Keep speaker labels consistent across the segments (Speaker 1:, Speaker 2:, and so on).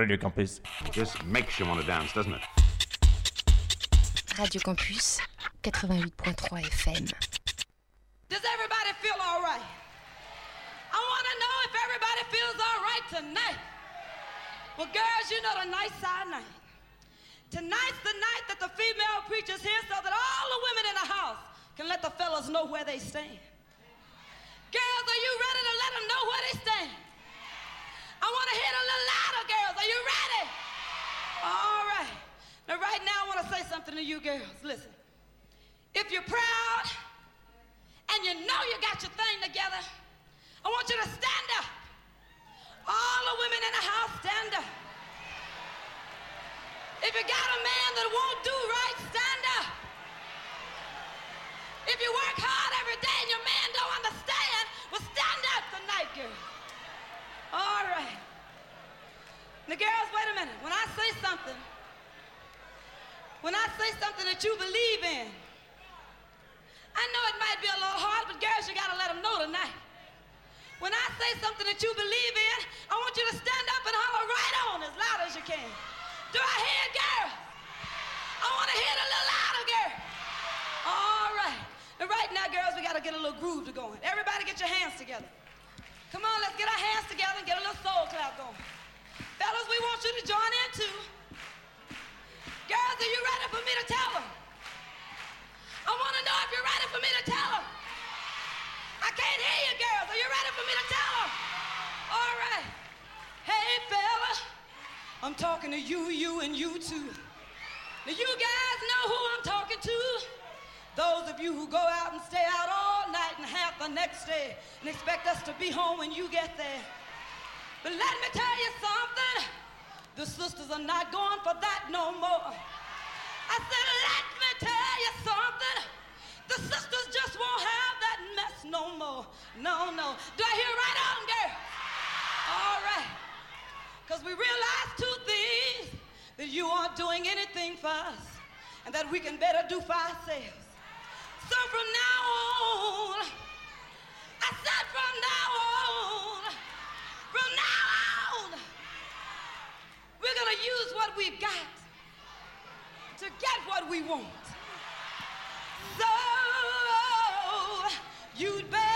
Speaker 1: Radio Campus.
Speaker 2: Just makes you want to dance, doesn't it?
Speaker 3: Radio Campus 88.3 FM.
Speaker 4: Does everybody feel all right? I want to know if everybody feels all right tonight. Well, girls, you know the night side night. Tonight's the night that the female preacher's here so that all the women in the house can let the fellas know where they stand. Girls, are you ready to let them know where they stand? I want to hear it a little louder, girls. Are you ready? All right. Now, right now, I want to say something to you girls. Listen. If you're proud and you know you got your thing together, I want you to stand up. All the women in the house, stand up. If you got a man that won't do right, stand up. If you work hard every day and your man don't understand, well, stand up tonight, girl. All right. Now, girls, wait a minute. When I say something, when I say something that you believe in, I know it might be a little hard, but girls, you gotta let them know tonight. When I say something that you believe in, I want you to stand up and holler right on as loud as you can. Do I hear it, girls? I want to hear it a little louder, girl. All right. And right now, girls, we got to get a little groove to going. Everybody get your hands together. Come on, let's get our hands together and get a little soul clap going. Fellas, we want you to join in too. Girls, are you ready for me to tell them? I want to know if you're ready for me to tell them. I can't hear you, girls. Are you ready for me to tell them? All right. Hey, fella, I'm talking to you, you, and you too. Now, you guys know who I'm talking to. Those of you who go out and stay out all night and half the next day and expect us to be home when you get there. But let me tell you something. The sisters are not going for that no more. I said, let me tell you something. The sisters just won't have that mess no more. No, no. Do I hear right on, girl? All right. Because we realize two things that you aren't doing anything for us and that we can better do for ourselves. So from now on, I said from now on, from now on, we're going to use what we've got to get what we want. So you'd better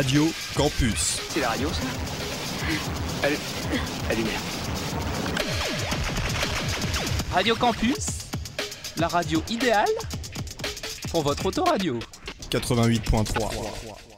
Speaker 5: Radio Campus.
Speaker 6: C'est la radio, ça Elle, elle est.
Speaker 7: Radio Campus, la radio idéale pour votre autoradio.
Speaker 5: 88.3.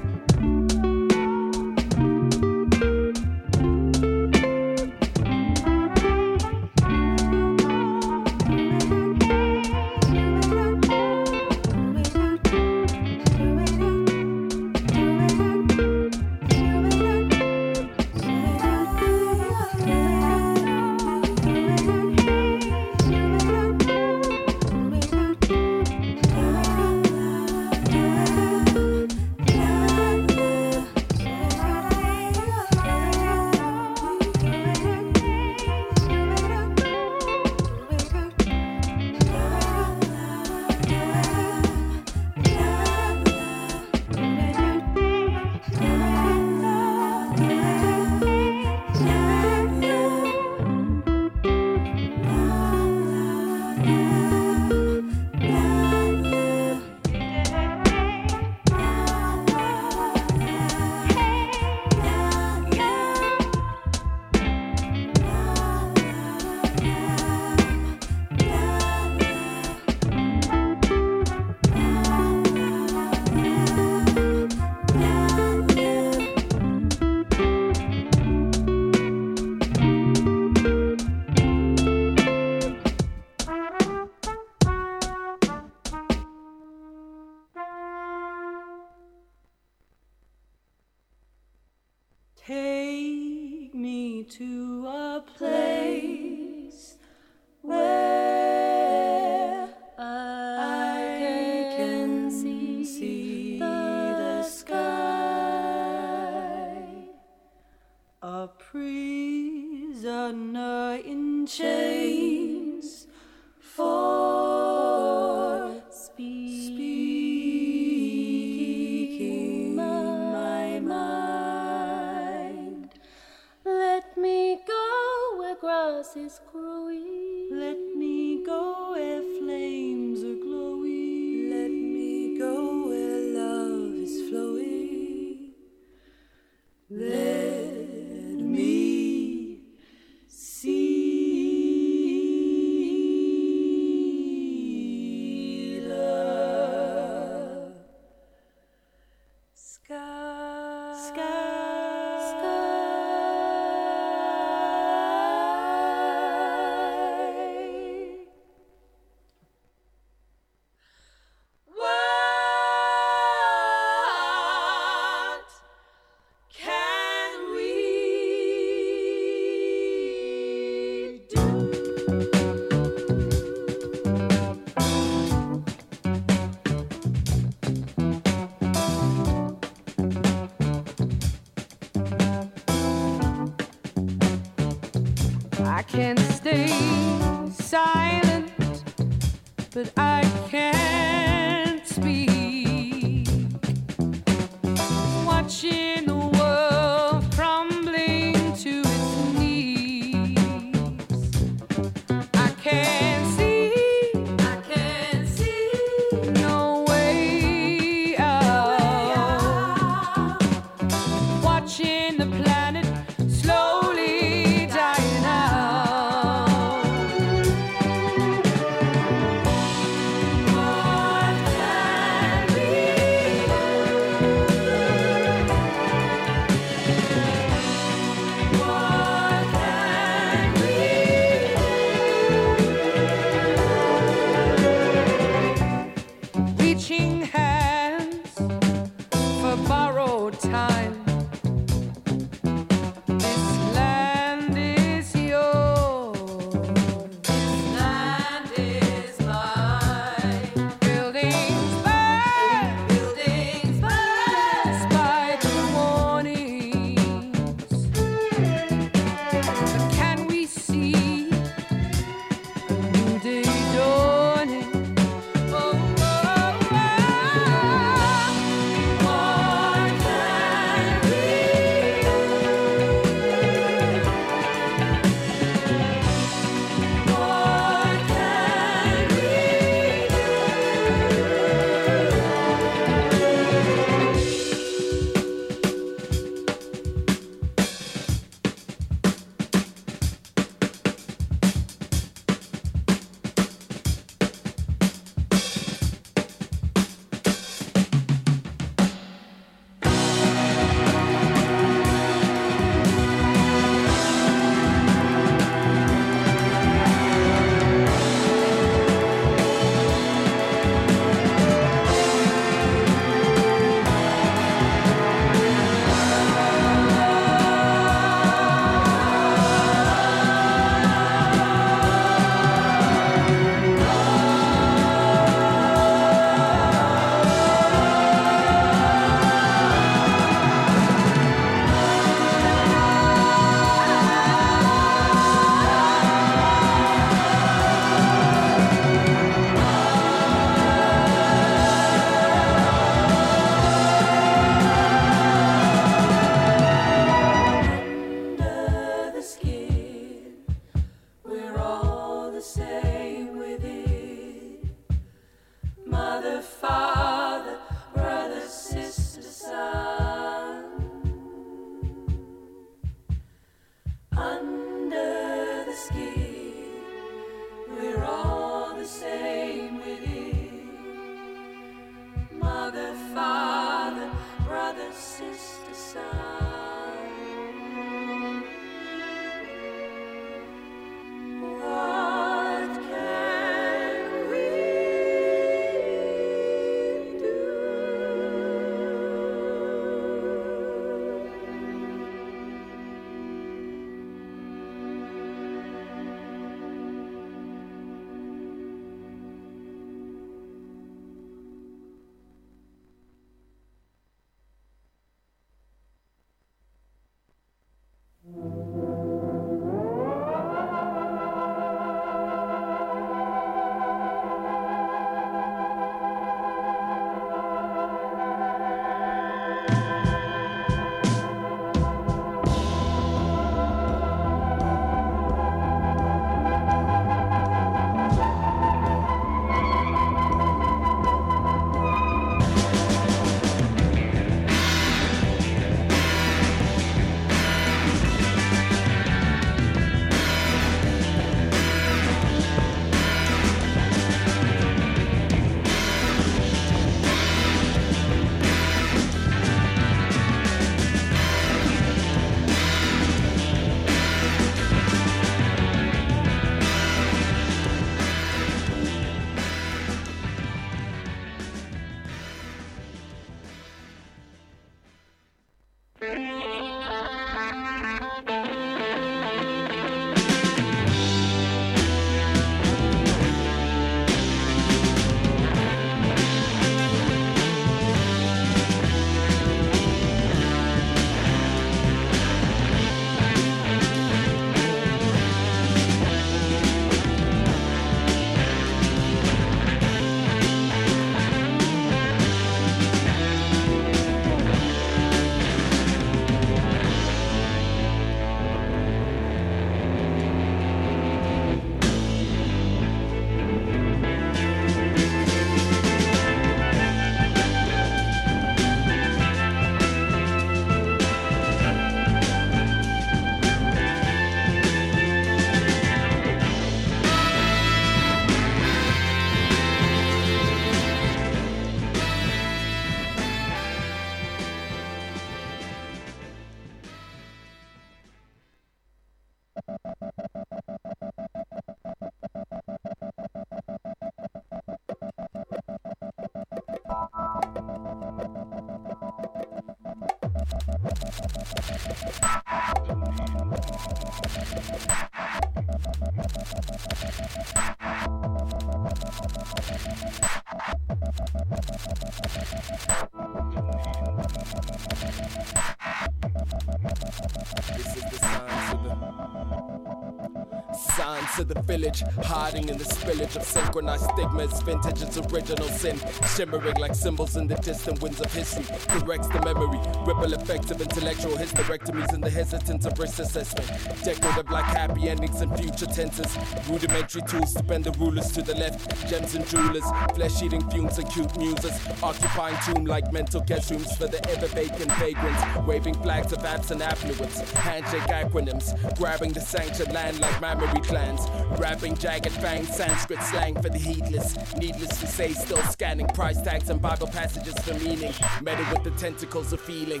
Speaker 8: village, hiding in the spillage of synchronized stigmas. Vintage its original sin, shimmering like symbols in the distant winds of history. Corrects the memory, ripple effects of intellectual hysterectomies and the hesitance of risk assessment. Decorative like happy endings and future tenses. Rudimentary tools to bend the rulers to the left. Gems and jewelers, flesh eating fumes and cute muses. Occupying tomb like mental guest rooms for the ever vacant vagrants. Waving flags of absent affluence. Handshake acronyms, grabbing the sanctioned land like mammary clans. Rapping jagged fang Sanskrit slang for the heedless. Needless to say, still scanning price tags and Bible passages for meaning. Meted with the tentacles of feeling.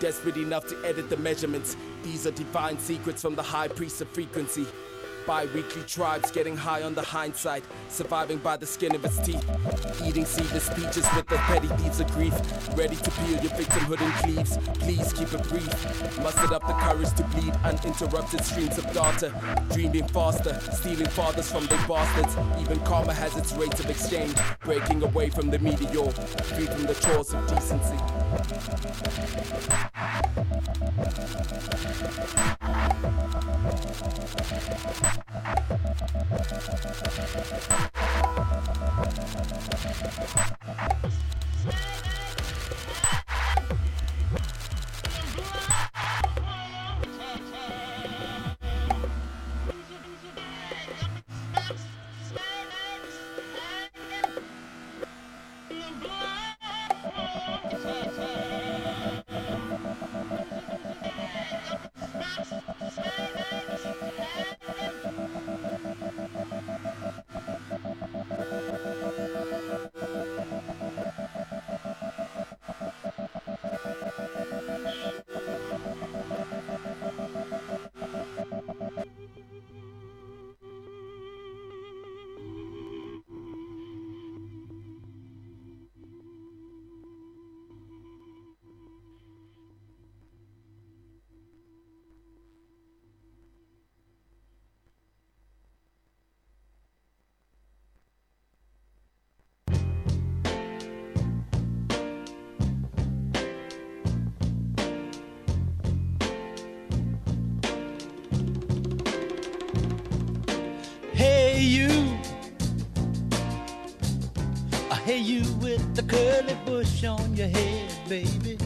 Speaker 8: Desperate enough to edit the measurements. These are divine secrets from the high priest of frequency. Bi weekly tribes getting high on the hindsight, surviving by the skin of its teeth. Eating seedless peaches with the petty thieves of grief. Ready to peel your victimhood in cleaves. Please keep it brief. Mustered up the courage to bleed uninterrupted streams of data. Dreaming faster, stealing fathers from their bastards. Even karma has its rates of exchange. Breaking away from the meteor, free from the chores of decency.
Speaker 9: Hey you, Hey you with the curly bush on your head, baby.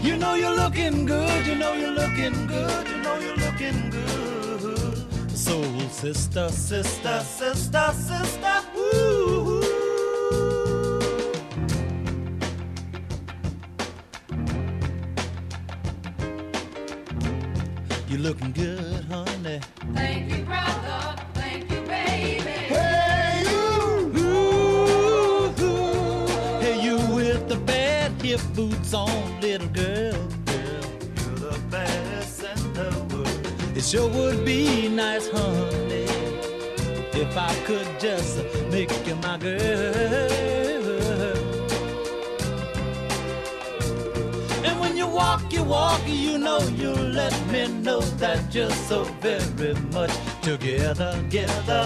Speaker 9: You know you're looking good, you know you're looking good, you know you're looking good. Soul sister, sister, sister, sister, you're so very much together, together,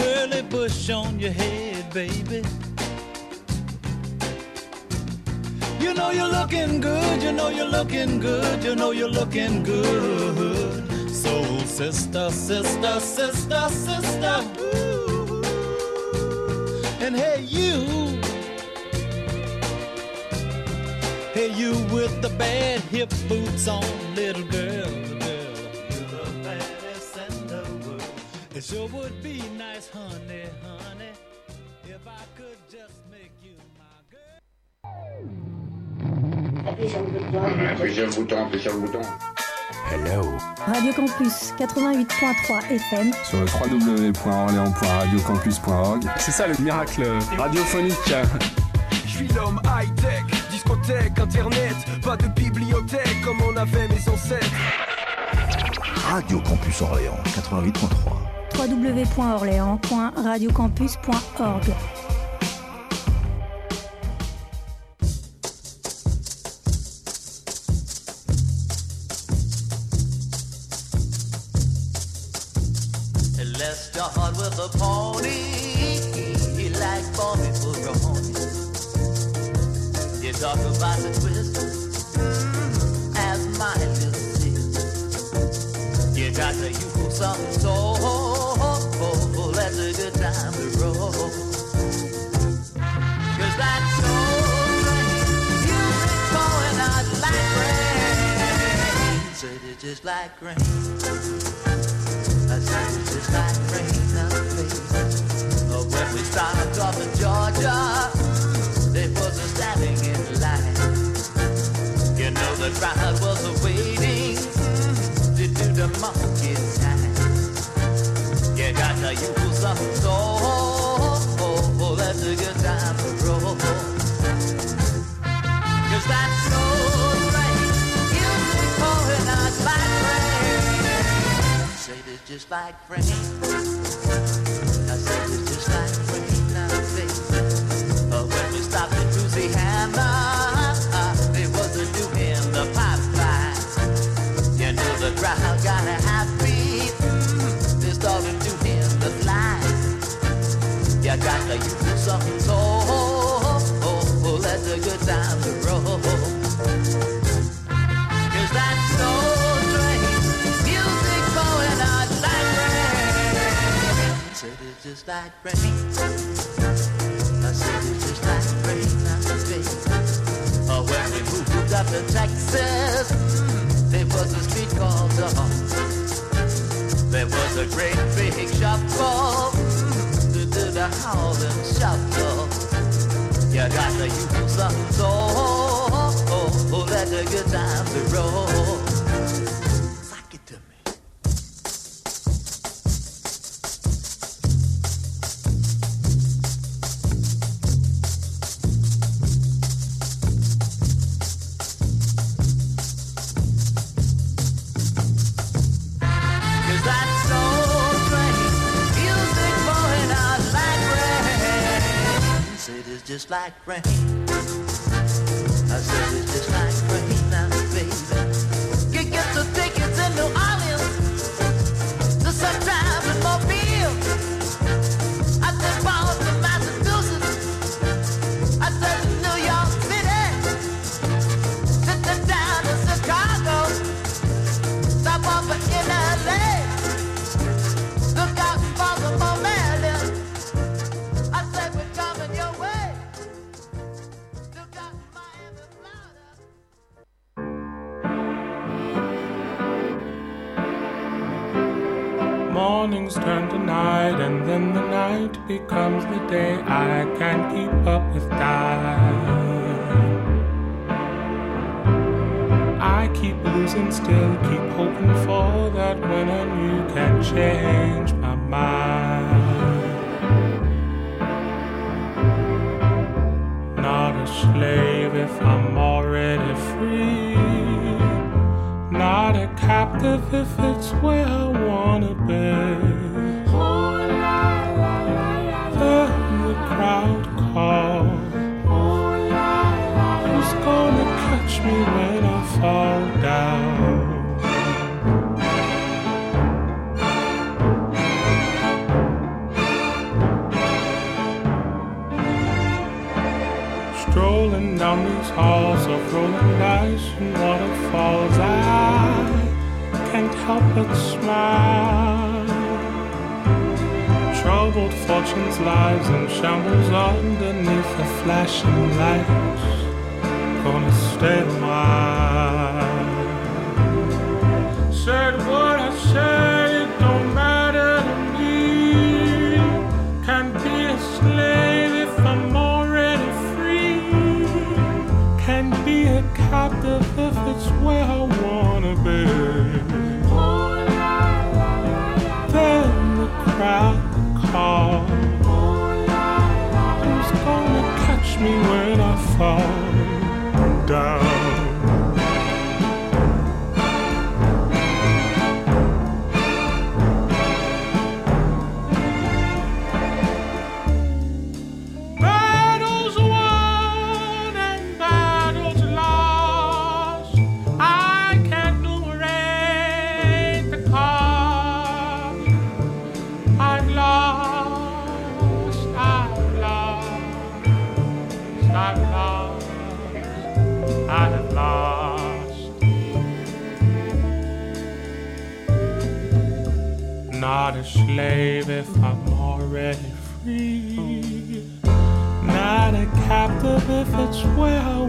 Speaker 9: curly bush on your head, baby. You know you're looking good. You know you're looking good. You know you're looking good. Soul sister, sister, sister, sister. Ooh. And hey you. Hey, you with the bad hip boots on, little girl, girl. You're the baddest in the world. It sure would be
Speaker 2: Appuyez sur le bouton, appuyez sur le bouton.
Speaker 10: Hello.
Speaker 11: Radio Campus 88.3 FM.
Speaker 12: Sur le www.orléans.radiocampus.org.
Speaker 13: C'est ça le miracle radiophonique.
Speaker 14: Je suis l'homme high-tech, discothèque, internet, pas de bibliothèque comme on avait mes ancêtres.
Speaker 10: Radio Campus Orléans 88.3.
Speaker 11: www.orléans.radiocampus.org.
Speaker 15: with a pony. He likes Bobby Puroni. You talk about the twist mm, as my little sis. You got to use some soul. Oh, that's a good time to roll. Cause that's so like rain. Said it just like rain. You know the crowd was waiting just like rain. I said it's just like now, baby. Uh, when we stopped in Louisiana, uh, it was a new in the pipeline. You know the crowd got a happy. Mm, they started doing the line. You got to use some soul. Oh, oh, that's a good time like rain. I said it's just like rain now, baby. Oh, when we moved up to Texas, mm, there was a street called Dawn. There was a great big shuffle mm, to do the Harlem shuffle. You got to use some soul. Oh, oh, that's a good time to roll. Like rain.
Speaker 16: Slave if I'm already free. Not a captive if it's where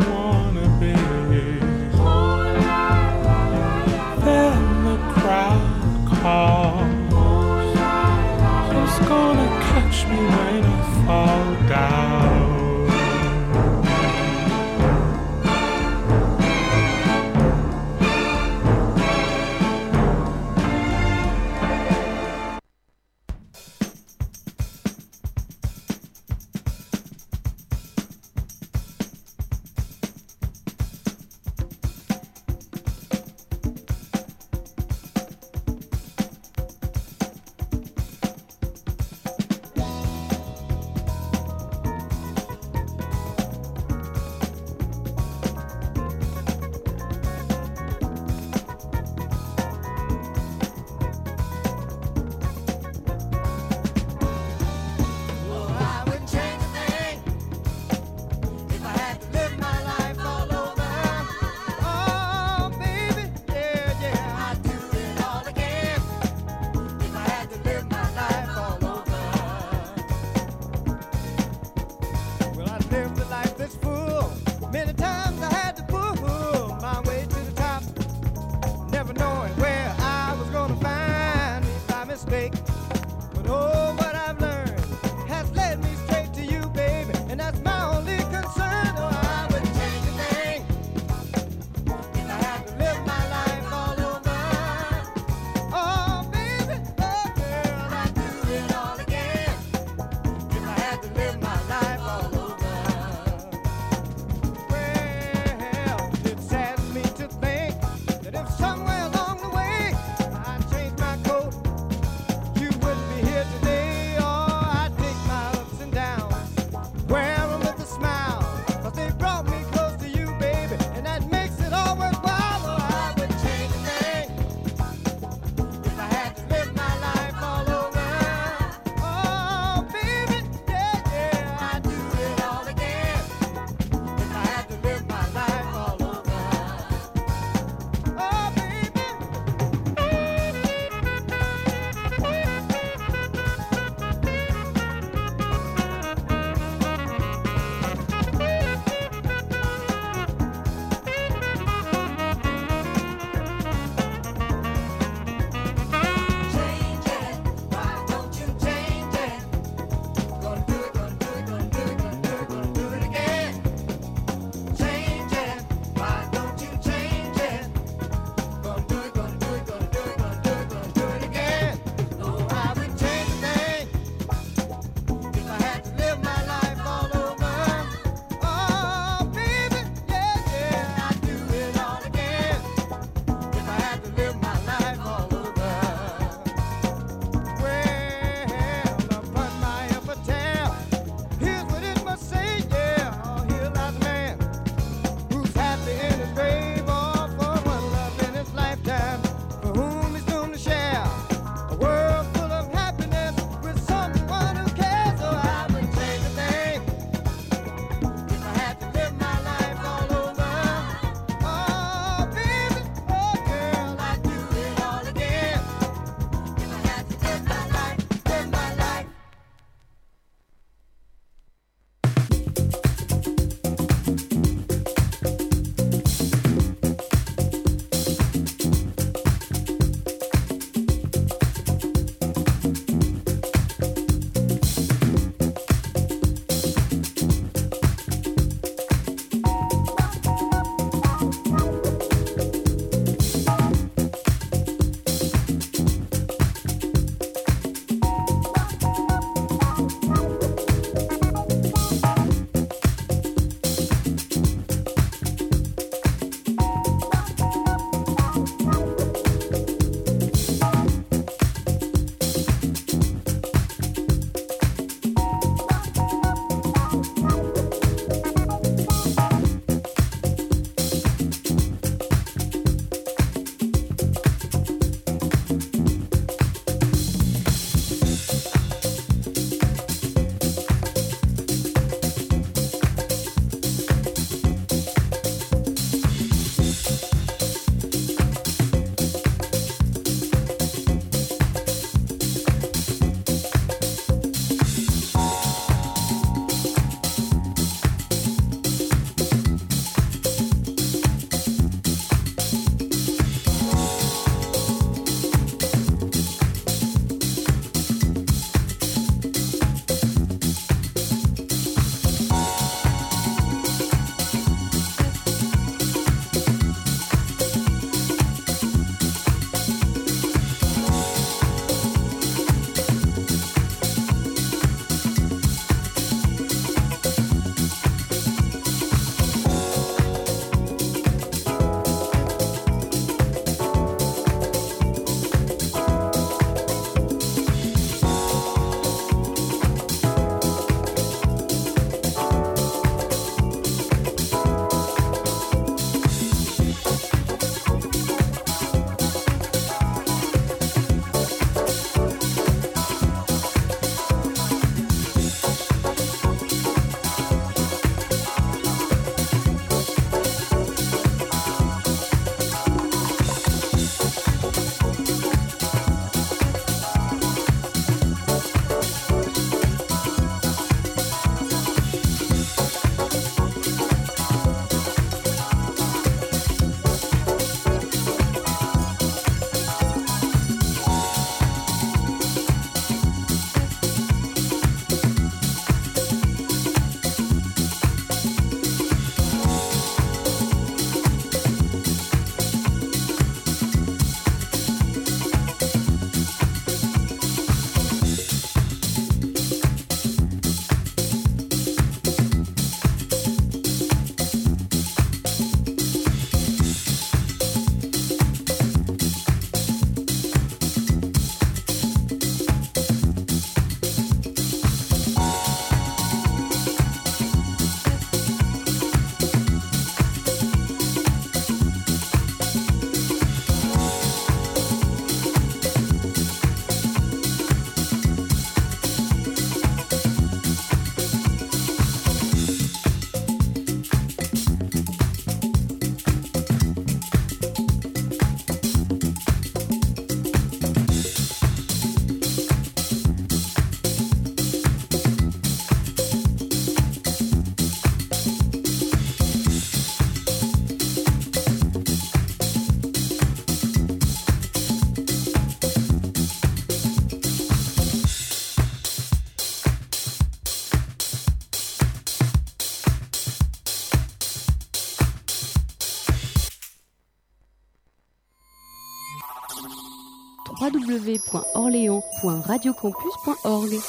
Speaker 17: www.orléans.radiocampus.org.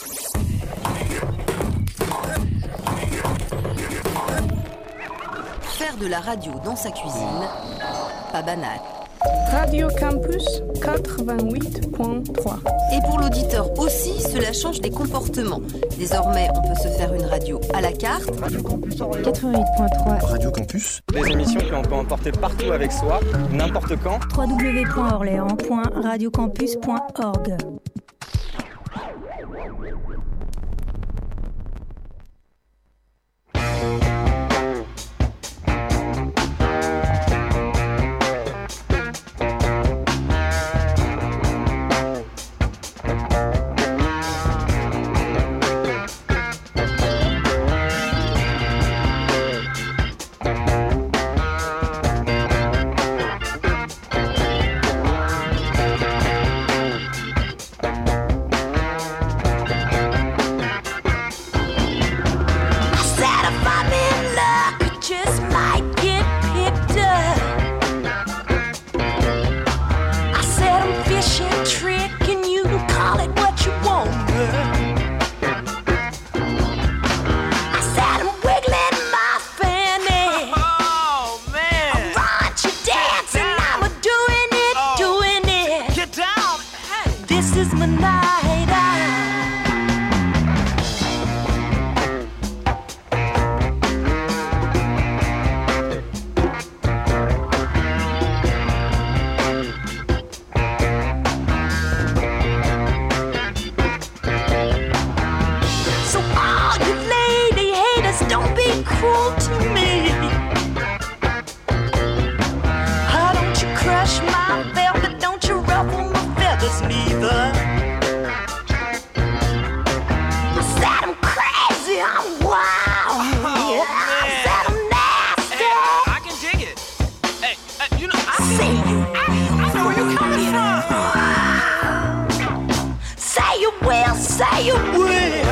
Speaker 18: Faire de la radio dans sa cuisine, pas banal.
Speaker 19: Radio Campus 88.3.
Speaker 18: Et pour l'auditeur aussi, cela change des comportements. Désormais, on peut se faire une radio à la carte.
Speaker 19: Radio Campus 88.3.
Speaker 10: Radio Campus.
Speaker 7: Des émissions qu'on peut emporter partout avec soi, n'importe quand.
Speaker 19: www.orléans.radiocampus.org.
Speaker 20: say you will.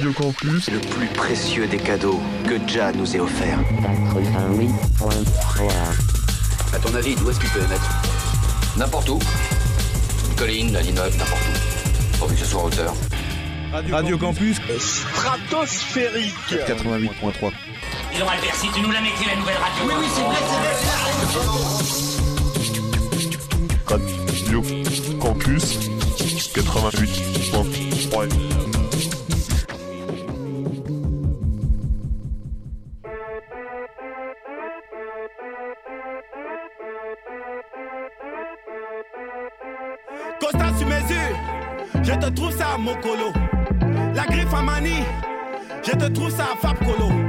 Speaker 12: Radio Campus.
Speaker 6: Le plus précieux des cadeaux que Jah nous ait offert.
Speaker 21: À ton avis, d'où est-ce qu'il peut émettre N'importe où. Une colline, un immeuble, n'importe où. Pourvu que ce soit en hauteur.
Speaker 5: Radio Campus.
Speaker 12: Stratosphérique.
Speaker 5: 88.3.
Speaker 1: Ils ont Albert, si tu nous la mettais la nouvelle radio. Oui, oui, c'est vrai,
Speaker 12: Radio Campus. 88.3.
Speaker 22: te trouve ça à Mokolo. La griffe à Mani, je te trouve ça à Fab Colo.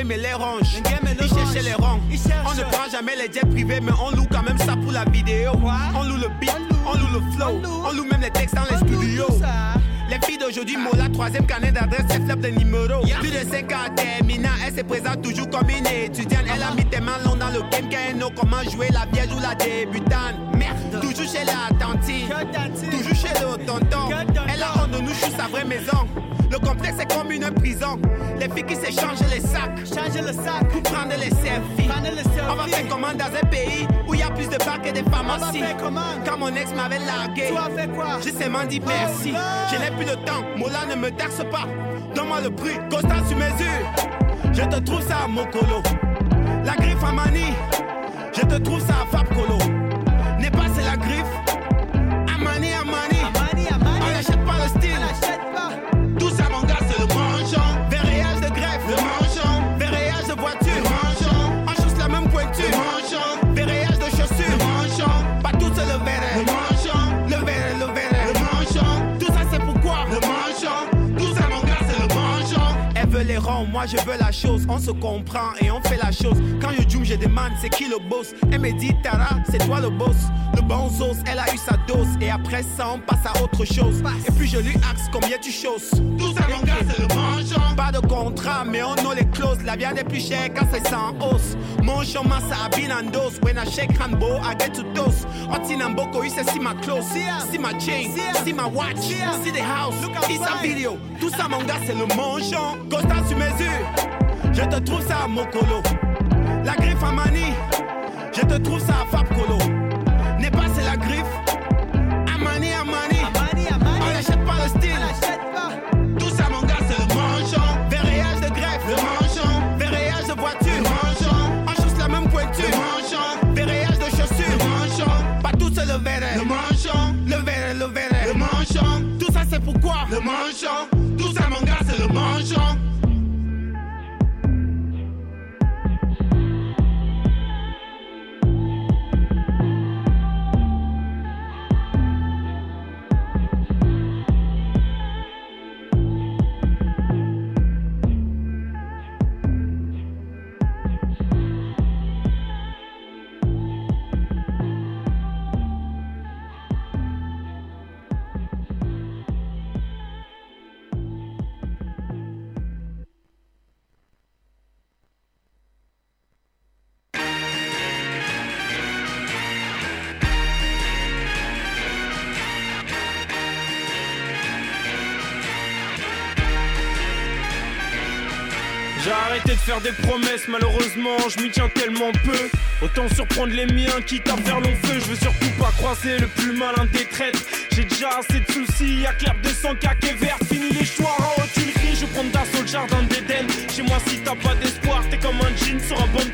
Speaker 22: Le game est les ronge. Il cherche les ronds. On ne prend jamais les jets privés, mais on loue quand même ça pour la vidéo. On loue le beat, on loue le flow, on loue même les textes dans les studios. Les filles d'aujourd'hui, Mola, troisième carnet d'adresse, c'est flop de numéro. Plus de 5 ans terminant, elle se présente toujours comme une étudiante. Elle a mis tes mains longues dans le game, qu'elle comment jouer la vierge ou la débutante. Merde, toujours chez la tantine, toujours chez le tonton. Elle a honte de nous, chou sa vraie maison. Le comme une prison. Les filles qui s'échangent les sacs, changent le sac pour prendre les selfies. On va faire comment dans un pays où il y a plus de bars que de pharmacies. Quand mon ex m'avait largué, j'ai seulement dit merci. Je n'ai plus de temps, Mola ne me taxe pas. Donne-moi le prix, constant sur mesure. Je te trouve ça à Mokolo. La griffe à Mani, je te trouve ça à Fab Colo. Moi je veux la chose. On se comprend et on fait la chose. Quand je joue, je demande c'est qui le boss? Elle me dit Tara, c'est toi le boss. Le bon os, elle a eu sa dose. Et après ça, on passe à autre chose. Et puis je lui axe combien tu choses. Tout ça mon gars c'est le manchon. Pas de contrat, mais on a les clauses. La viande est plus chère quand c'est sans hausse. Mon chemin ça habille en dose. When I shake handball, I get to dose. Otinamboko, il see my clothes. See my chain, see my watch, see the house, it's a video. Tout ça mon gars c'est le manchon. Constant sur mesure, je te trouve ça à Mokolo. La griffe à Mani, je te trouve ça à Fab Colo. N'est pas c'est la griffe, Amani Amani. On n'achète pas le style. Tout ça mon gars c'est le manchon. Verréage de greffe, le manchon. Verréage de voiture, le manchon. On chausse la même pointure, le manchon. Verréage de chaussures, le manchon. Pas tout c'est le verre, le manchon. Le verre, le verre, le manchon. Tout ça c'est pourquoi, le manchon.
Speaker 23: Promesses, malheureusement je m'y tiens tellement peu. Autant surprendre les miens, quitte à faire feu. Je veux surtout pas croiser le plus malin des traites. J'ai déjà assez de soucis, y'a clair de sang, cac et vert. Fini les choix en haut Tuileries, je prends d'assaut le jardin d'Éden. Chez moi, si t'as pas d'espoir, t'es comme un jean sur un bon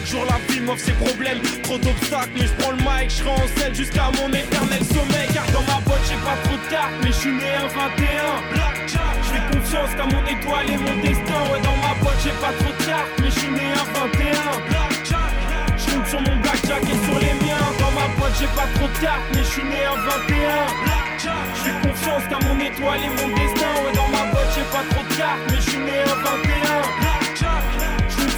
Speaker 23: Chaque jour, la vie m'offre ses problèmes. Trop d'obstacles, mais je prends le mic, je en scène jusqu'à mon éternel sommeil. Car dans ma boîte, j'ai pas trop de cartes, mais je suis né un 21. Blackjack, je fais confiance qu'à mon étoile et mon destin. Ouais, dans ma boîte, j'ai pas trop de cartes, mais je suis né un 21. Blackjack, je compte sur mon blackjack et sur les miens. Dans ma boîte, j'ai pas trop de cartes, mais je suis né un 21. Blackjack, je confiance qu'à mon étoile et mon destin. Ouais, dans ma boîte, j'ai pas trop de cartes, mais je suis né un 21.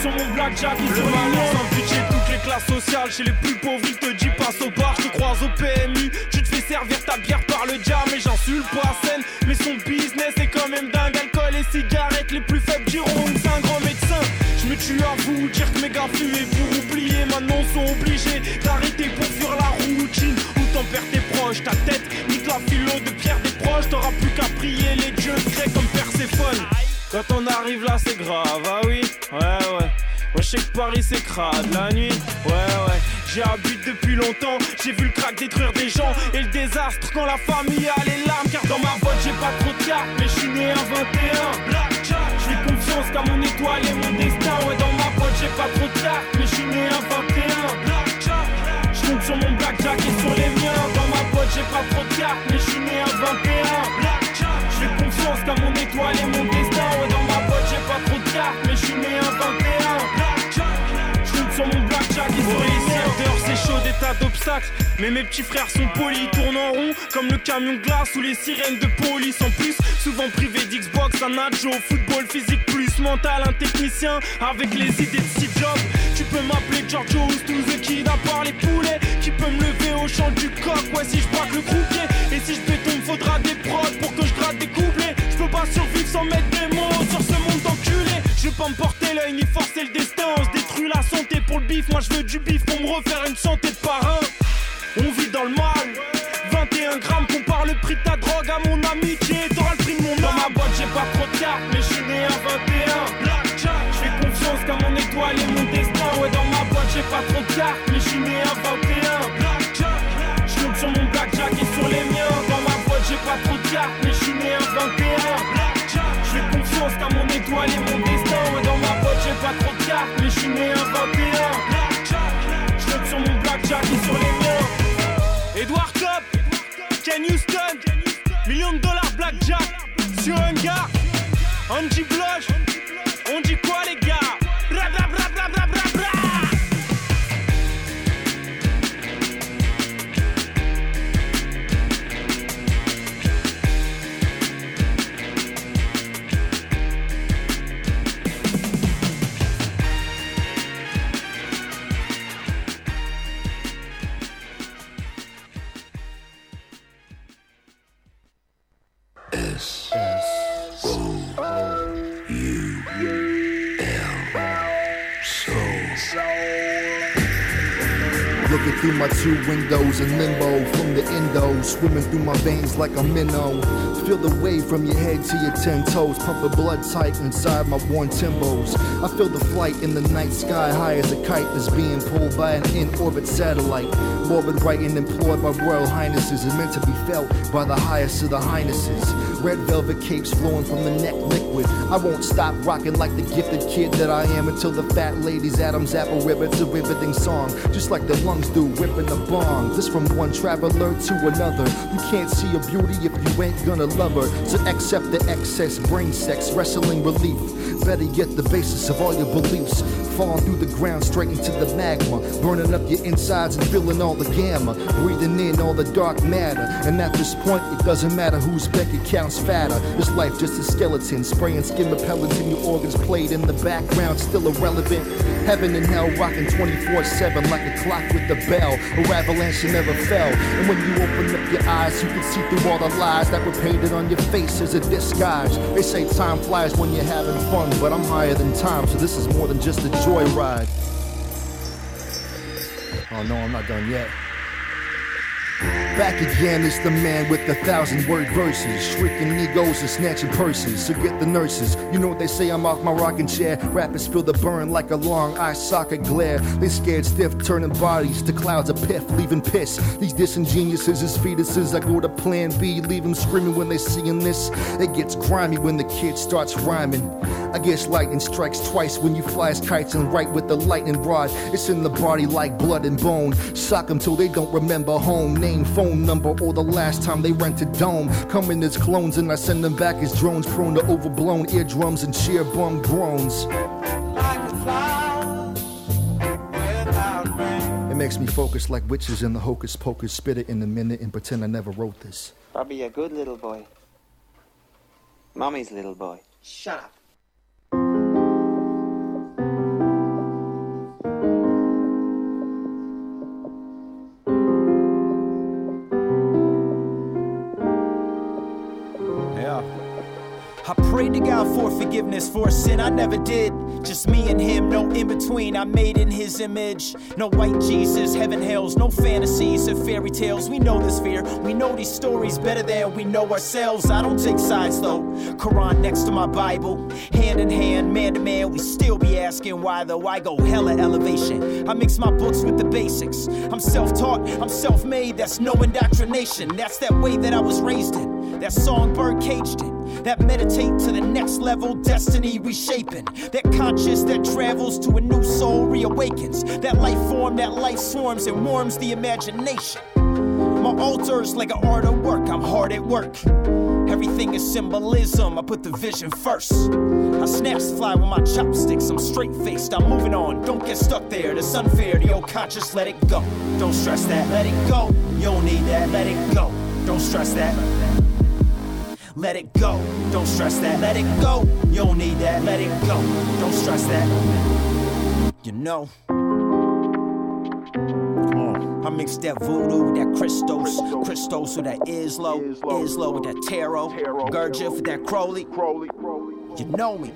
Speaker 23: Sur mon blackjack ils. Sans budget, toutes les classes sociales. Chez les plus pauvres, ils te disent passe au bar. Je te croise au PMU. Tu te fais servir ta bière par le diable. Mais j'insulte pas scène. Mais son business est quand même dingue. Alcool et cigarettes, les plus faibles diront que c'est un grand médecin. Je me tue à vous dire que mes gars fuient pour oublier. Maintenant sont obligés d'arrêter pour fuir la routine. T'en perds tes proches, ta tête nique la philo de pierre des proches. T'auras plus qu'à prier les dieux grecs comme Perséphone. Quand on arrive là, c'est grave, ah oui, ouais, sais que Paris c'est crade la nuit, ouais, ouais. J'ai habité depuis longtemps, j'ai vu le crack détruire des gens et le désastre quand la famille a les larmes. Car dans ma boîte, j'ai pas trop de cartes, mais je suis né à 21. Blackjack, je fais confiance qu'à mon étoile et mon destin. Ouais, dans ma boîte, j'ai pas trop de cartes, mais je suis né à 21. Blackjack, je compte sur mon blackjack et sur les miens. Dans ma boîte, j'ai pas trop de cartes, mais je suis né à 21. Blackjack, je fais confiance qu'à mon étoile et mon destin. Ouais, dans ma boîte, j'ai pas trop de cartes, mais je suis né à 21. Des tas d'obstacles. Mais mes petits frères sont polis, tournent en rond comme le camion glace ou les sirènes de police. En plus, souvent privé d'Xbox, un nacho, football physique plus mental, un technicien avec les idées de Steve Jobs. Tu peux m'appeler Giorgio ou the Kid à part les poulets qui peut me lever au champ du coq. Ouais, si je braque le croupier et si je béton, faudra des prods pour que je gratte des couplets. Je peux pas survivre sans mettre des mots sur. Je vais pas me porter l'œil ni forcer le destin. On se détruit la santé pour le bif. Moi, je veux du bif pour me refaire une santé de parrain. On vit dans le mal. 21 grammes, compare le prix de ta drogue à mon amitié. T'auras le prix de mon Dans ma boîte, j'ai pas trop de cartes, mais je suis né à 21. Blackjack, je fais confiance qu'à mon étoile et mon destin. Ouais, dans ma boîte, j'ai pas trop de cartes, mais je suis né à 21. Blackjack, je sur mon blackjack et sur les miens. Dans ma boîte, j'ai pas trop de cartes, Houston, millions de dollars blackjack. Sur un gars. Angie Blush,
Speaker 24: through my two windows in limbo from the endo, swimming through my veins like a minnow. Feel the wave from your head to your ten toes, pumping blood tight inside my worn timbos. I feel the flight in the night sky, high as a kite that's being pulled by an in-orbit satellite. Morbid writing employed by royal highnesses is meant to be felt by the highest of the highnesses. Red velvet capes flowing from the neck liquid. I won't stop rocking like the gifted kid that I am until the fat lady's Adam's apple ribbons a riveting song, just like the lungs do whipping the bong. This from one traveler to another. You can't see a beauty if you ain't gonna love her. So accept the excess brain sex, wrestling relief. Better yet, the basis of all your beliefs. Falling through the ground straight into the magma, burning up your insides and feeling all the gamma, breathing in all the dark matter. And at this point, it doesn't matter whose bank account's fatter. This life just a skeleton, spraying skin repellent in your organs played in the background, still irrelevant. Heaven and hell rocking 24-7 like a clock with the bell. A avalanche that never fell. And when you open up your eyes, you can see through all the lies that were painted on your face as a disguise. They say time flies when you're having fun, but I'm higher than time, so this is more than just a joyride. Oh no, I'm not done yet. Back again is the man with the thousand word verses, shrieking egos and snatching purses. So get the nurses. You know what they say, I'm off my rocking chair. Rappers feel the burn like a long eye socket glare. They scared stiff, turning bodies to clouds of piff, leaving piss. These disingeniouses is fetuses. I go to plan B, leave them screaming when they seeing this. It gets grimy when the kid starts rhyming. I guess lightning strikes twice when you fly as kites and right with the lightning rod. It's in the body like blood and bone. Sock them till they don't remember home, name, phone number, or the last time they rented dome. Coming as clones and I send them back as drones prone to overblown eardrums and sheer bum groans. It makes me focus like witches in the hocus pocus, spit it in a minute and pretend I never wrote this.
Speaker 25: I'll be a good little boy. Mommy's little boy.
Speaker 26: Shut up.
Speaker 27: Forgiveness for a sin I never did. Just me and him, no in between. I made in his image. No white Jesus, heaven hells, no fantasies or fairy tales. We know this fear. We know these stories better than we know ourselves. I don't take sides though. Quran next to my Bible. Hand in hand, man to man, we still be asking why though. I go hella elevation. I mix my books with the basics. I'm self taught, I'm self made. That's no indoctrination. That's that way that I was raised in. That songbird caged in. That meditate to the next level, destiny reshaping. That conscious that travels to a new soul reawakens. That life form, that life swarms and warms the imagination. My altar's like an art of work, I'm hard at work. Everything is symbolism, I put the vision first. I snaps fly with my chopsticks, I'm straight faced, I'm moving on. Don't get stuck there, it's unfair, the old conscious, let it go. Don't stress that, let it go. You don't need that, let it go. Don't stress that. Let it go, don't stress that, let it go. You don't need that, let it go. Don't stress that. You know. I mix that voodoo with that Christos, Christos with that Islo, Islo with that tarot, Gurdjieff with that Crowley. You know me.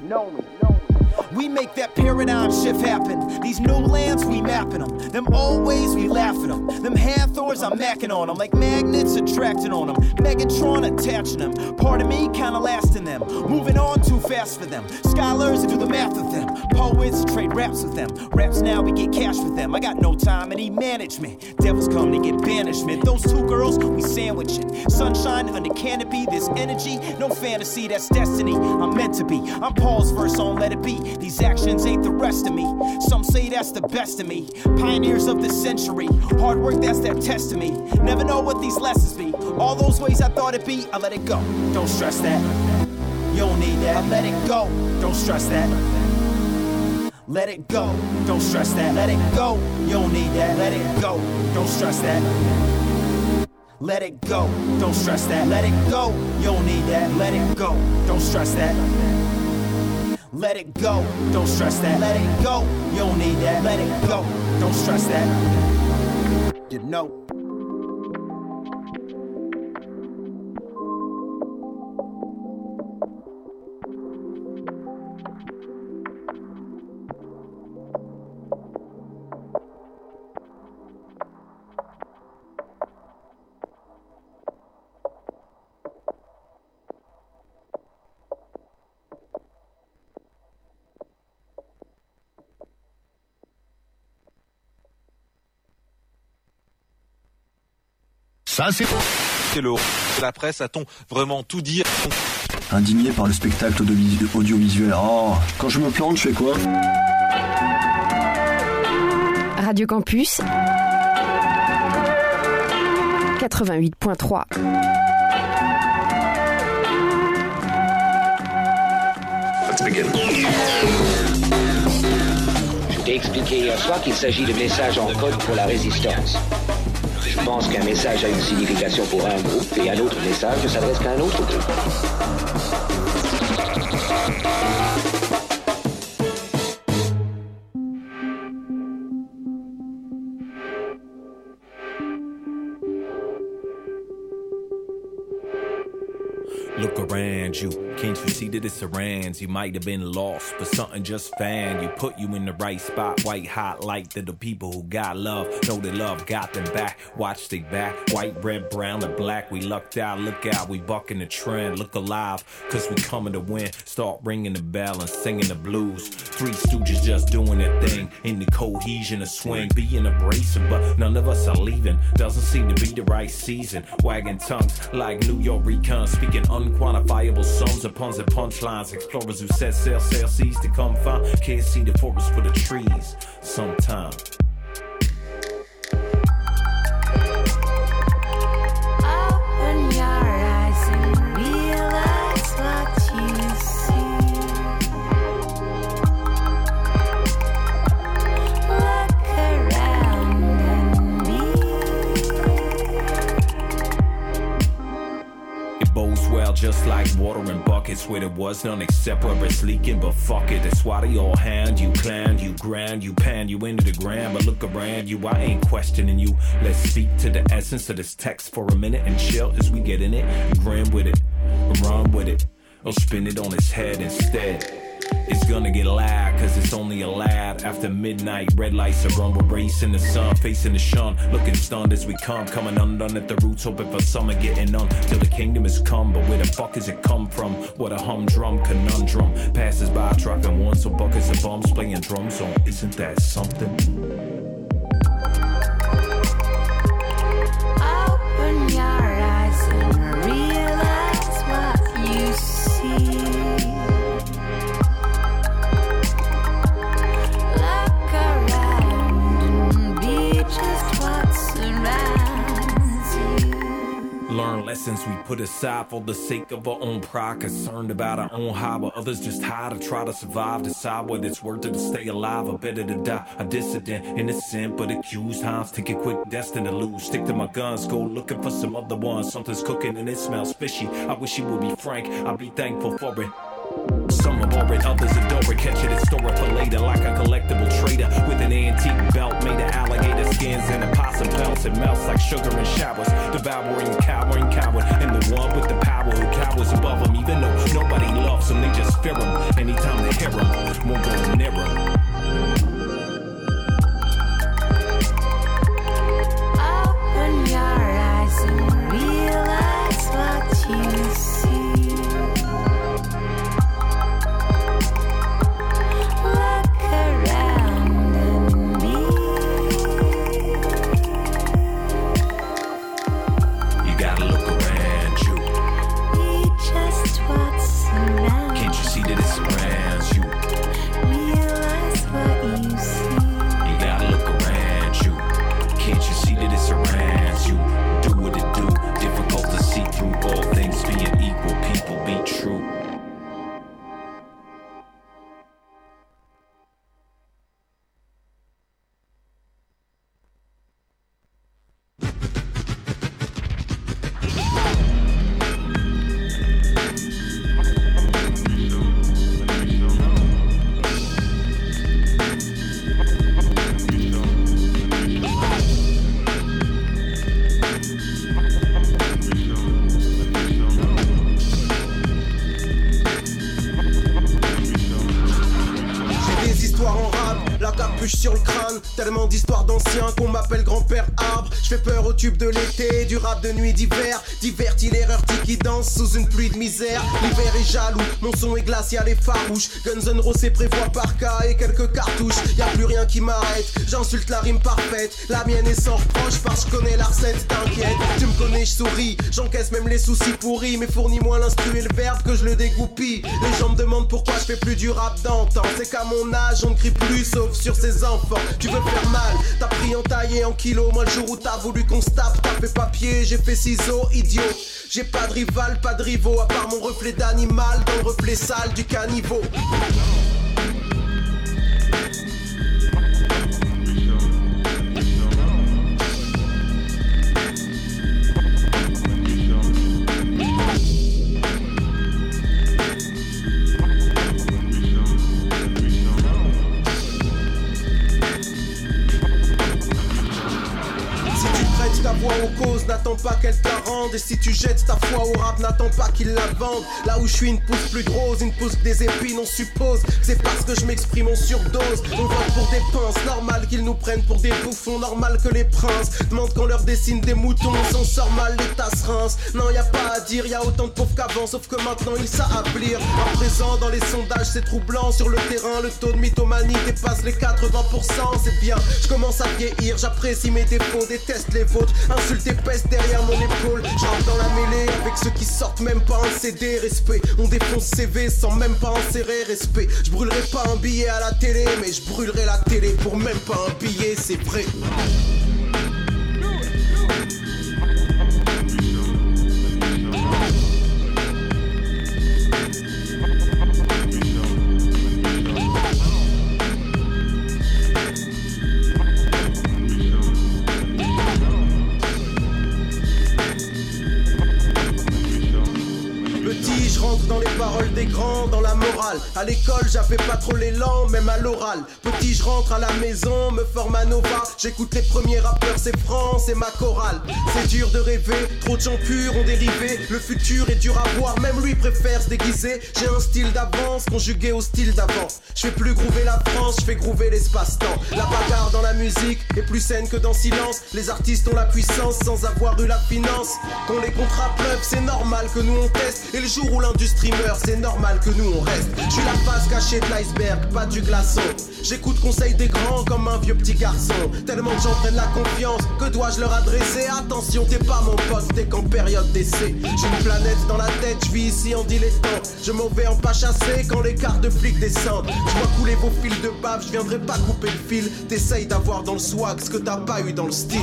Speaker 27: We make that paradigm shift happen. These new lands, we mapping them. Them old ways, we laugh at them. Them Hathors, I'm macking on them. Like magnets attracting on them. Megatron attaching them. Part of me kinda lasting them. Moving on too fast for them. Scholars do the math with them. Poets trade raps with them. Raps now, we get cash with them. I got no time, any management. Devils come to get banishment. Those two girls, we sandwiching. Sunshine under canopy, this energy, no fantasy, that's destiny. I'm meant to be. I'm Paul's verse on Let It Be. These actions ain't the rest of me. Some say that's the best of me. Pioneers of the century. Hard work, that's that test of me. Never know what these lessons be. All those ways I thought it'd be, I let it go. Don't stress that. You don't need that. I let it go. Don't stress that. Let it go. Don't stress that. Let it go. You don't need that. Let it go. Don't stress that. Let it go. Don't stress that. Let it go. You don't need that. Let it go. Don't stress that. Let it go. Don't stress that. Let it go. You don't need that. Let it go. Don't stress that. You know.
Speaker 5: Ça, c'est. C'est le. La presse a-t-on vraiment tout dit?
Speaker 10: Indigné par le spectacle audio- audiovisuel. Oh, quand je me plante, je fais quoi?
Speaker 3: Radio Campus 88.3
Speaker 2: Let's begin.
Speaker 25: Je t'ai expliqué hier soir qu'il s'agit de messages en code pour la résistance. Je pense qu'un message a une signification pour un groupe et un autre message ne s'adresse qu'à un autre groupe.
Speaker 26: That around? You might have been lost, but something just found you. Put you in the right spot, white hot light to the people who got love. Know that love got them back. Watch they back, white, red, brown, or black. We lucked out, look out, we bucking the trend. Look alive, cause we coming to win. Start ringing the bell and singing the blues. Three stooges just doing their thing in the cohesion of swing. Being abrasive, but none of us are leaving. Doesn't seem to be the right season. Wagging tongues like New York recon, speaking unquantifiable sums of puns and Explorers who set sail, sail seas to come find. Can't see the forest for the trees. Sometime.
Speaker 19: Open your eyes and realize what you see. Look around and
Speaker 26: It bodes well just like water in buckets where there was none except where it's leaking. But fuck it, that's why they all hand you clan, you grand, you pan, you into the ground. But look around you, I ain't questioning you. Let's speak to the essence of this text for a minute and chill as we get in it. Grin with it, run with it. or spin it on its head instead. It's gonna get loud, cause it's only a lad. After midnight, red lights are on, we're racing the sun, facing the shun. Looking stunned as we come, coming undone at the roots, hoping for summer getting on. Till the kingdom has come, but where the fuck is it come from? What a humdrum conundrum. Passes by, dropping one, so buckets of bombs playing drums on. Isn't that something? Lessons we put aside for the sake of our own pride. Concerned about our own high, while others just hide to try to survive. Decide whether it's worth it to stay alive or better to die. A dissident, innocent but accused. Times take it quick, destined to lose. Stick to my guns, go looking for some other ones. Something's cooking and it smells fishy. I wish it would be frank, I'd be thankful for it. Some adore it, others adore it. Catch it and store it for later, like a collectible trader with an antique belt made of alligator skins and a possum pelts. It melts like sugar in showers, devouring, cowering, coward, and the one with the power who cowers above them. Even though nobody loves them, they just fear them. Anytime they hear them, won't go near them.
Speaker 19: Open your eyes and realize what you see.
Speaker 28: De l'été, du rap de nuit d'hiver. Sous une pluie de misère. L'hiver est jaloux, mon son est glacial et farouche. Guns N' Roses prévoit par cas et quelques cartouches. Y a plus rien qui m'arrête, j'insulte la rime parfaite. La mienne est sans reproche parce que je connais la recette, t'inquiète. Tu me connais, je souris, j'encaisse même les soucis pourris. Mais fournis-moi l'instru et le verbe que je le dégoupille. Les gens me demandent pourquoi je fais plus du rap d'antan. C'est qu'à mon âge, on ne crie plus sauf sur ses enfants. Tu veux faire mal, t'as pris en taille et en kilo. Moi, le jour où t'as voulu qu'on se tape, t'as fait papier, j'ai fait ciseaux, idiot. J'ai pas de rival, pas de rivaux, à part mon reflet d'animal dans le reflet sale du caniveau. Et si tu jettes ta foi au rap, n'attends pas qu'il la vende. Là où je suis, une pousse plus grosse, une pousse des épines, on suppose. C'est parce que je m'exprime en surdose. On vote pour des pinces, normal qu'ils nous prennent pour des bouffons, normal que les princes demandent qu'on leur dessine des moutons. On s'en sort mal, les tasses rincent. Non, y a pas à dire, y a autant de pauvres qu'avant, sauf que maintenant ils savent appeler. À présent, dans les sondages, c'est troublant. Sur le terrain, le taux de mythomanie dépasse les 80%. C'est bien, je commence à vieillir, j'apprécie mes défauts, déteste les vôtres. Insulte peste derrière mon épaule. Je rentre dans la mêlée avec ceux qui sortent même pas un CD. Respect, on défonce CV sans même pas insérer respect. Je brûlerai pas un billet à la télé, mais je brûlerai la télé pour même pas un billet, c'est vrai. J'avais pas trop l'élan, même à l'oral. Petit, je rentre à la maison, me forme à Nova. J'écoute les premiers rappeurs, c'est France et ma chorale. C'est dur de rêver, trop de gens purs ont dérivé. Le futur est dur à voir, même lui préfère se déguiser. J'ai un style d'avance conjugué au style d'avant. Je fais plus groover la France, je fais groover l'espace-temps. La bagarre dans la musique est plus saine que dans silence. Les artistes ont la puissance sans avoir eu la finance. Quand les contrats pleuvent, c'est normal que nous on teste. Et le jour où l'industrie meurt, c'est normal que nous on reste. Je la face cachée de l'iceberg, pas du glaçon. J'écoute conseil des grands comme un vieux petit garçon. Tellement gens prennent la confiance, que dois-je leur adresser? Attention, t'es pas mon pote, t'es qu'en période d'essai. J'ai une planète dans la tête, je vis ici en dilettant. Je m'en vais en pas chasser quand les cartes de flics descendent. Je vois couler vos fils de bave, je viendrai pas couper le fil. T'essayes d'avoir dans le swag ce que t'as pas eu dans le style.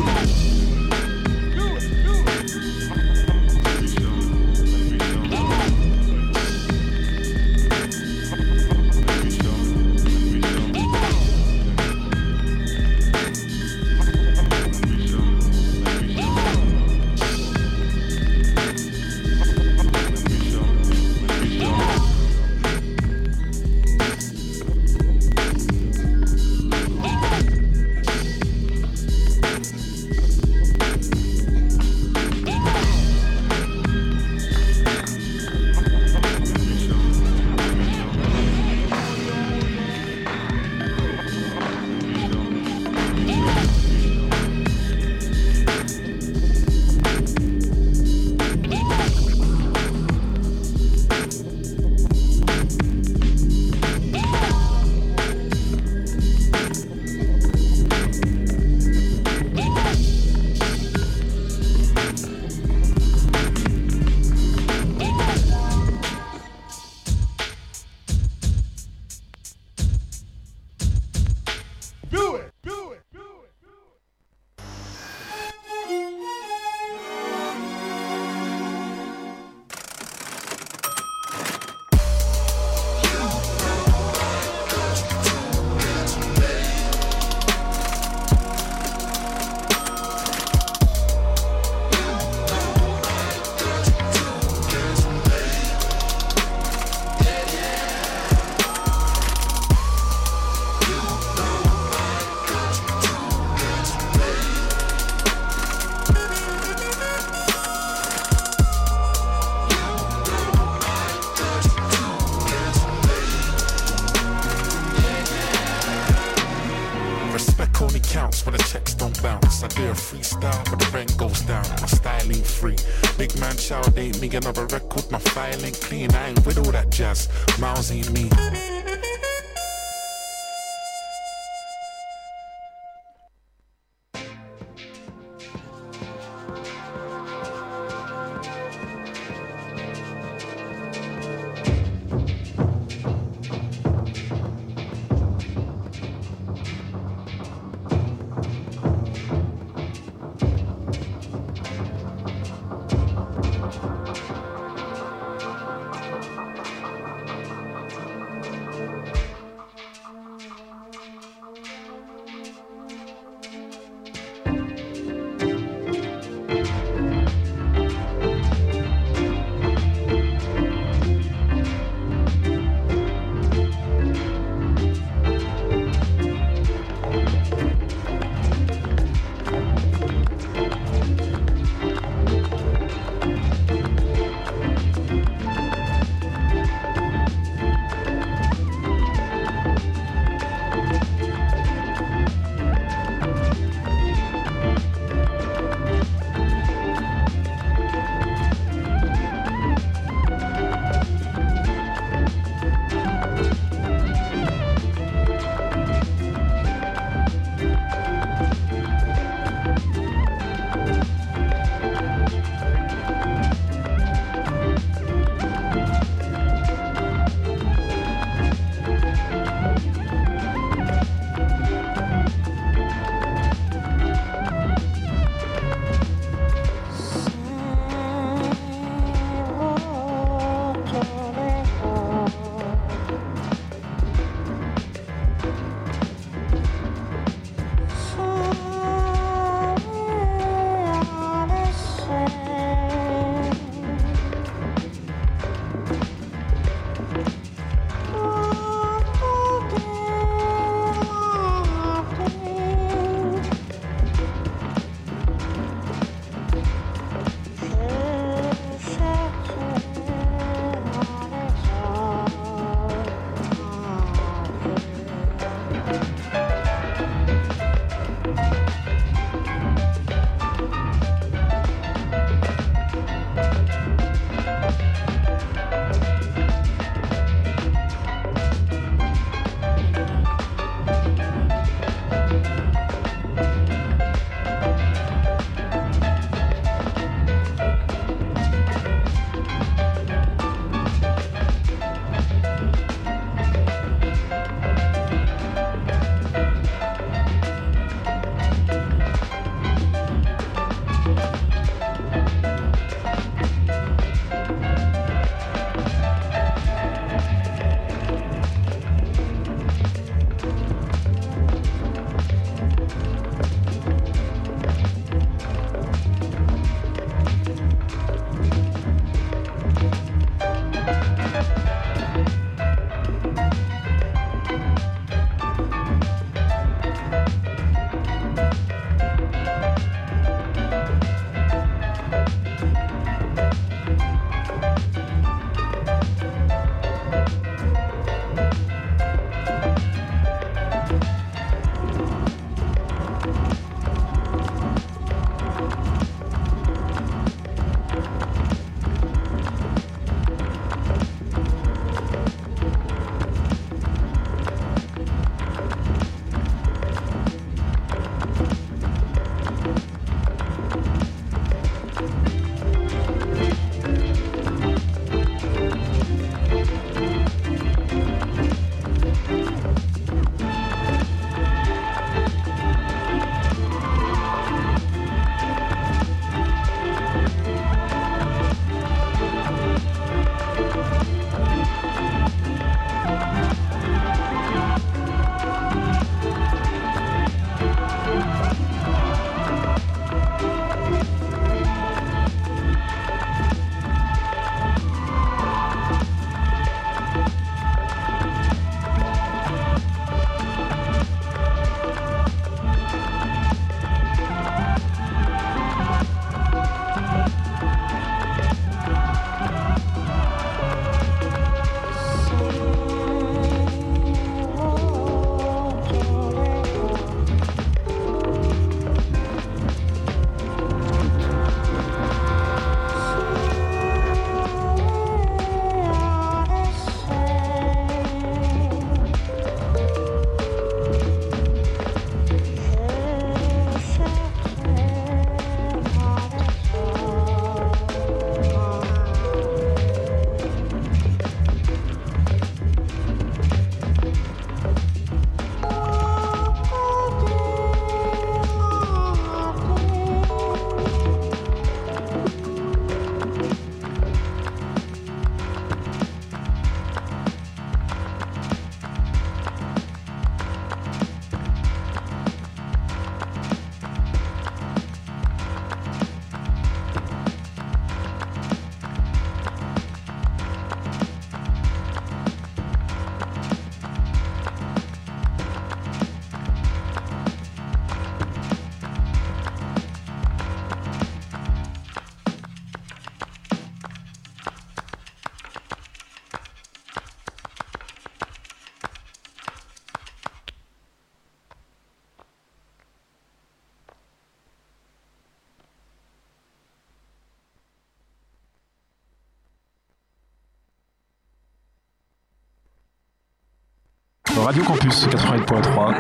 Speaker 29: Radio Campus 88.3.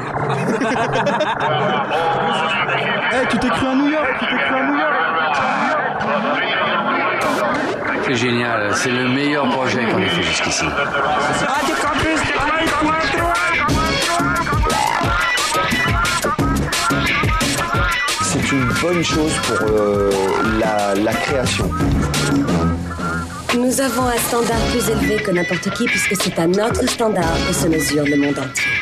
Speaker 30: Eh, tu t'es cru à New York, tu t'es cru à New York.
Speaker 21: C'est génial, c'est le meilleur projet qu'on ait fait jusqu'ici.
Speaker 30: Radio Campus
Speaker 31: C'est une bonne chose pour euh, la création.
Speaker 32: Nous avons un standard plus élevé que n'importe qui puisque c'est à notre standard que se mesure le monde entier.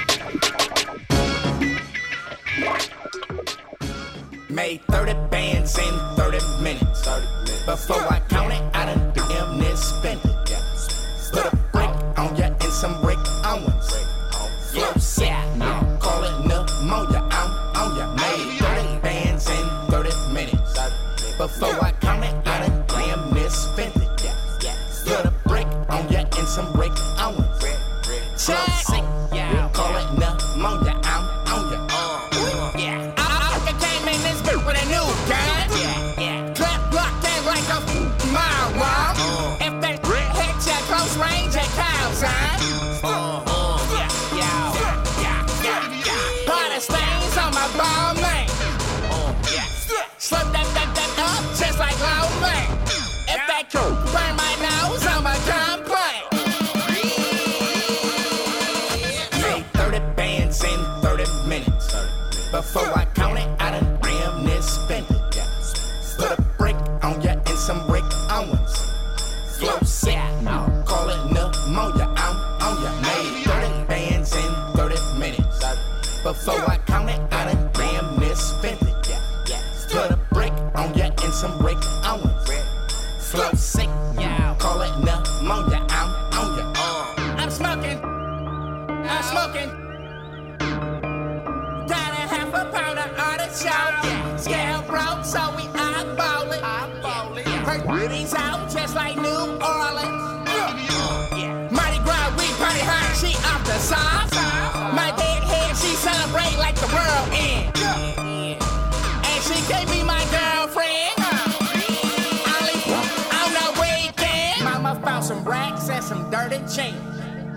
Speaker 33: change.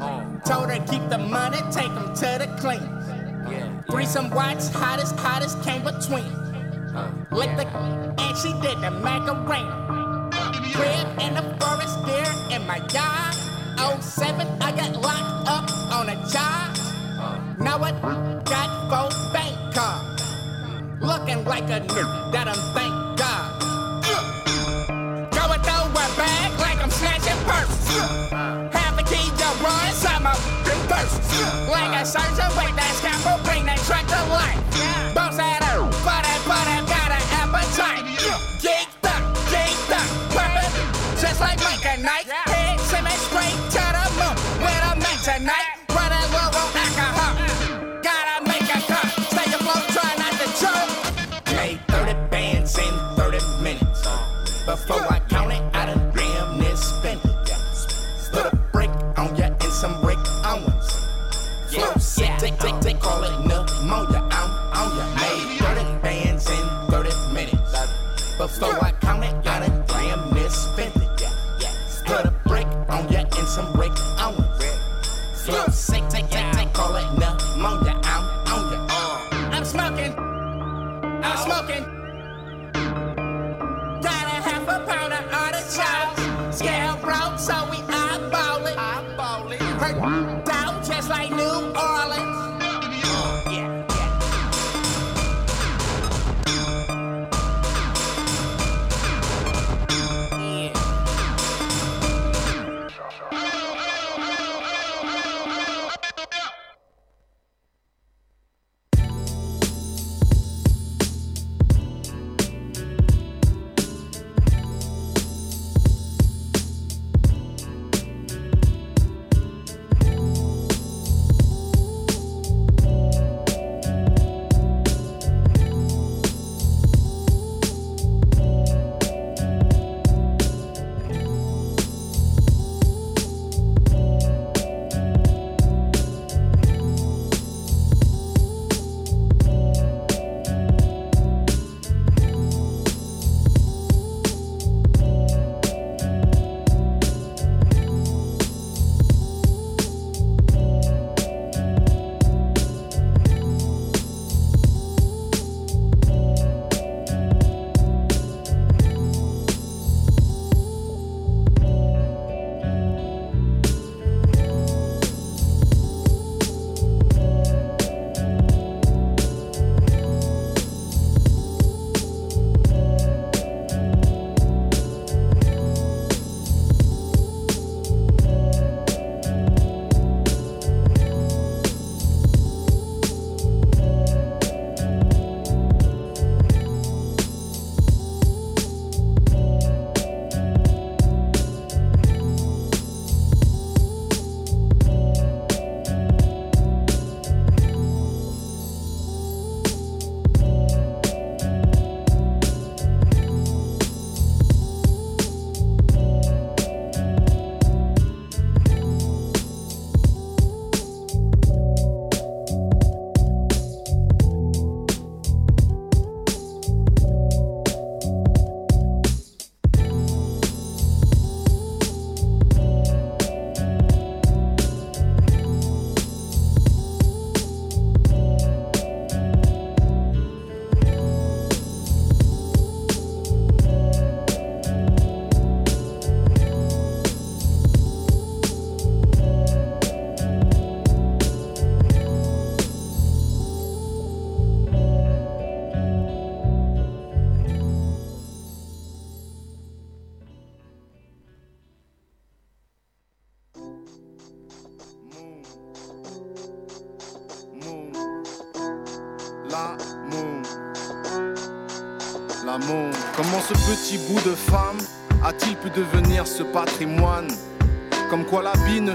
Speaker 33: Uh, Told her keep the money, take them to the clean. Yeah, Threesome yeah. watch, hottest, hottest came between. Uh, Lick yeah. the and she did the macarena. Crib in the forest there in my yard. 07, I got locked up on a job. Now I got four bank cards. Looking like a nerd that I'm thank God. purse. Half a to run some of them thirst. Like a surgeon with that scalpel, bring that truck to life. Bounce at her, but I, but I got an appetite. Geeked up, geeked up, perfect, just like
Speaker 34: my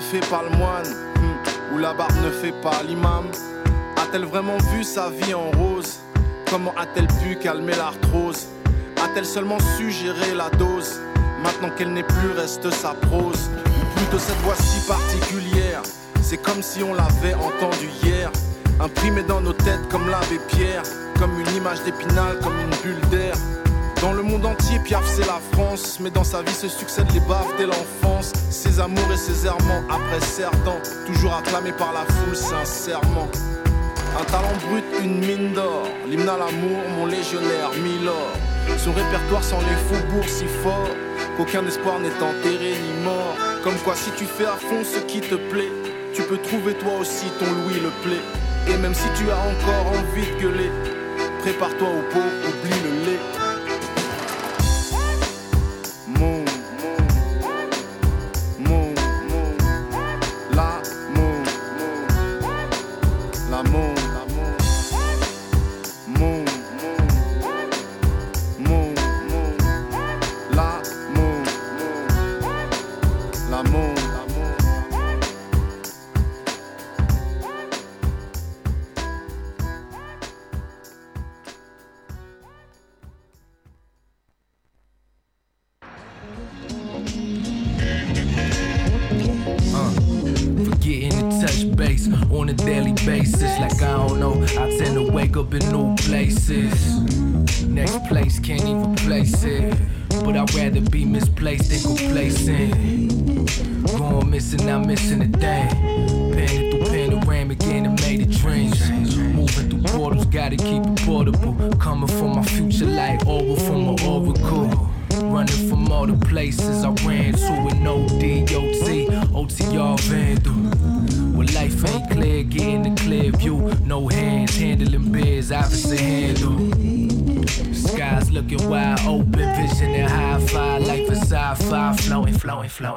Speaker 34: fait pas le moine, ou la barbe ne fait pas l'imam. A-t-elle vraiment vu sa vie en rose? Comment a-t-elle pu calmer l'arthrose? A-t-elle seulement su gérer la dose? Maintenant qu'elle n'est plus, reste sa prose. Ou plutôt cette voix si particulière. C'est comme si on l'avait entendu hier. Imprimé dans nos têtes comme l'abbé Pierre. Comme une image d'épinal, comme une bulle d'air. Dans le monde entier, Piaf c'est la France. Mais dans sa vie se succèdent les baves dès l'enfance. Ses amours et ses errements après Cerdan. Toujours acclamé par la foule sincèrement. Un talent brut, une mine d'or. L'hymne à l'amour, mon légionnaire, Milord. Son répertoire sans les faubourgs si fort qu'aucun espoir n'est enterré ni mort. Comme quoi, si tu fais à fond ce qui te plaît, tu peux trouver toi aussi ton Louis le plaît. Et même si tu as encore envie de gueuler, prépare-toi au pot, oublie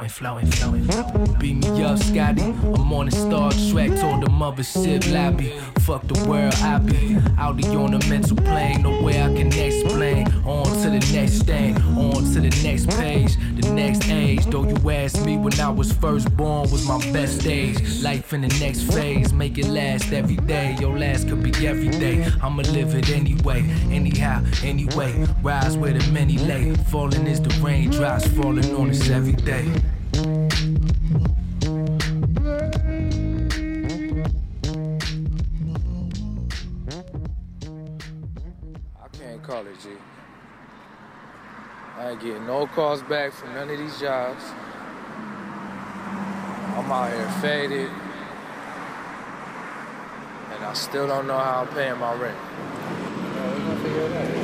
Speaker 35: floating, floating. floating. Beat me up, Scotty. I'm on a Star Trek, told the mother mothership lobby. Fuck the world, I be out here on a mental plane, no way I can explain. On to the next thing, on to the next page, the next age. Though you asked me when I was first born was my best stage. Life in the next phase, make it last every day. Your last could be every day. I'ma live it anyway, anyhow, anyway. Rise where the many lay. Falling is the raindrops falling on us every day.
Speaker 36: Calls back from none of these jobs. I'm out here faded. And I still don't know how I'm paying my rent. We're gonna figure it out.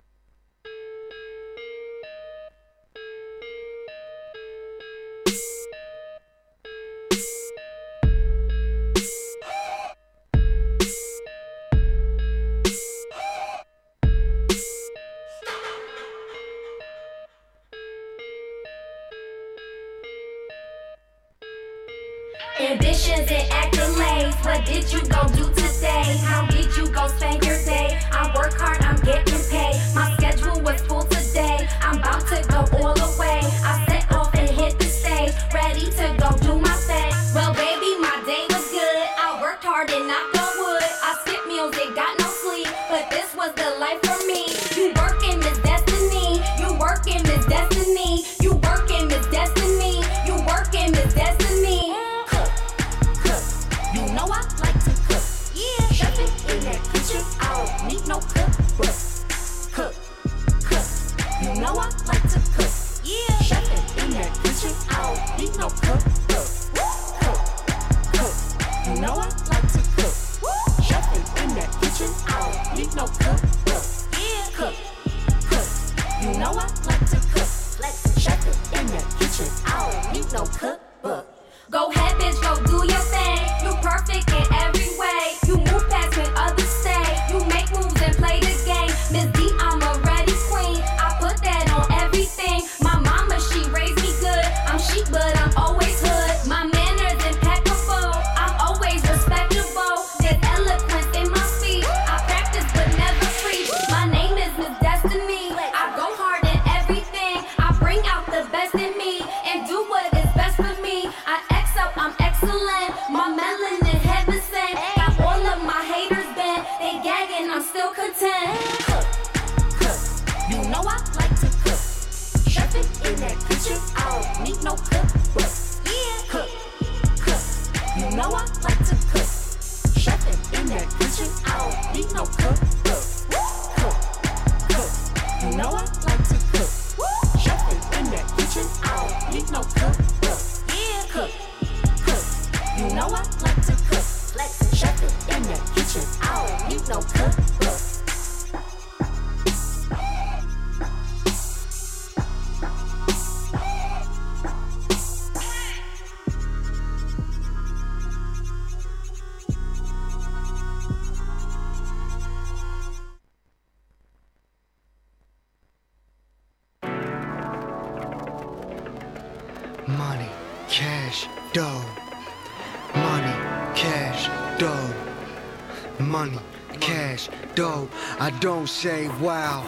Speaker 37: Don't say wow.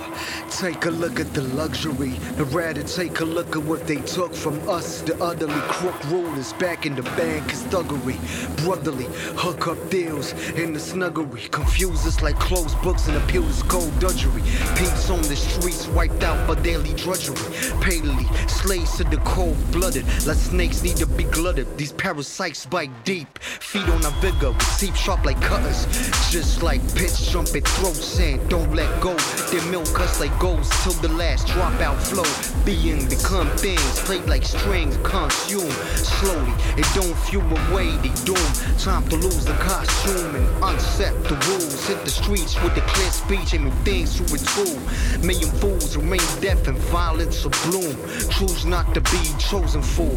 Speaker 37: Take a look at the luxury. I'd rather take a look at what they took from us. The utterly crook rulers back in the bank is thuggery. Brotherly, hook up deals in the snuggery. Confuse us like closed books and appeal to cold drudgery. Peeps on the streets wiped out by daily drudgery. Palely, slaves to the cold blooded. Like snakes need to be glutted. These parasites bite deep. Feed on our vigor. Seep sharp like cutters. Just like pitch trumpet throats in. Don't let go. They milk us like goals till the last dropout flow. Being become things played like strings. Consume slowly. It don't fuel away the doom. Time to lose the costume and unset the rules. Hit the streets with the clear speech, aiming things to a tool. Million fools remain deaf and violence will bloom. Choose not to be chosen for.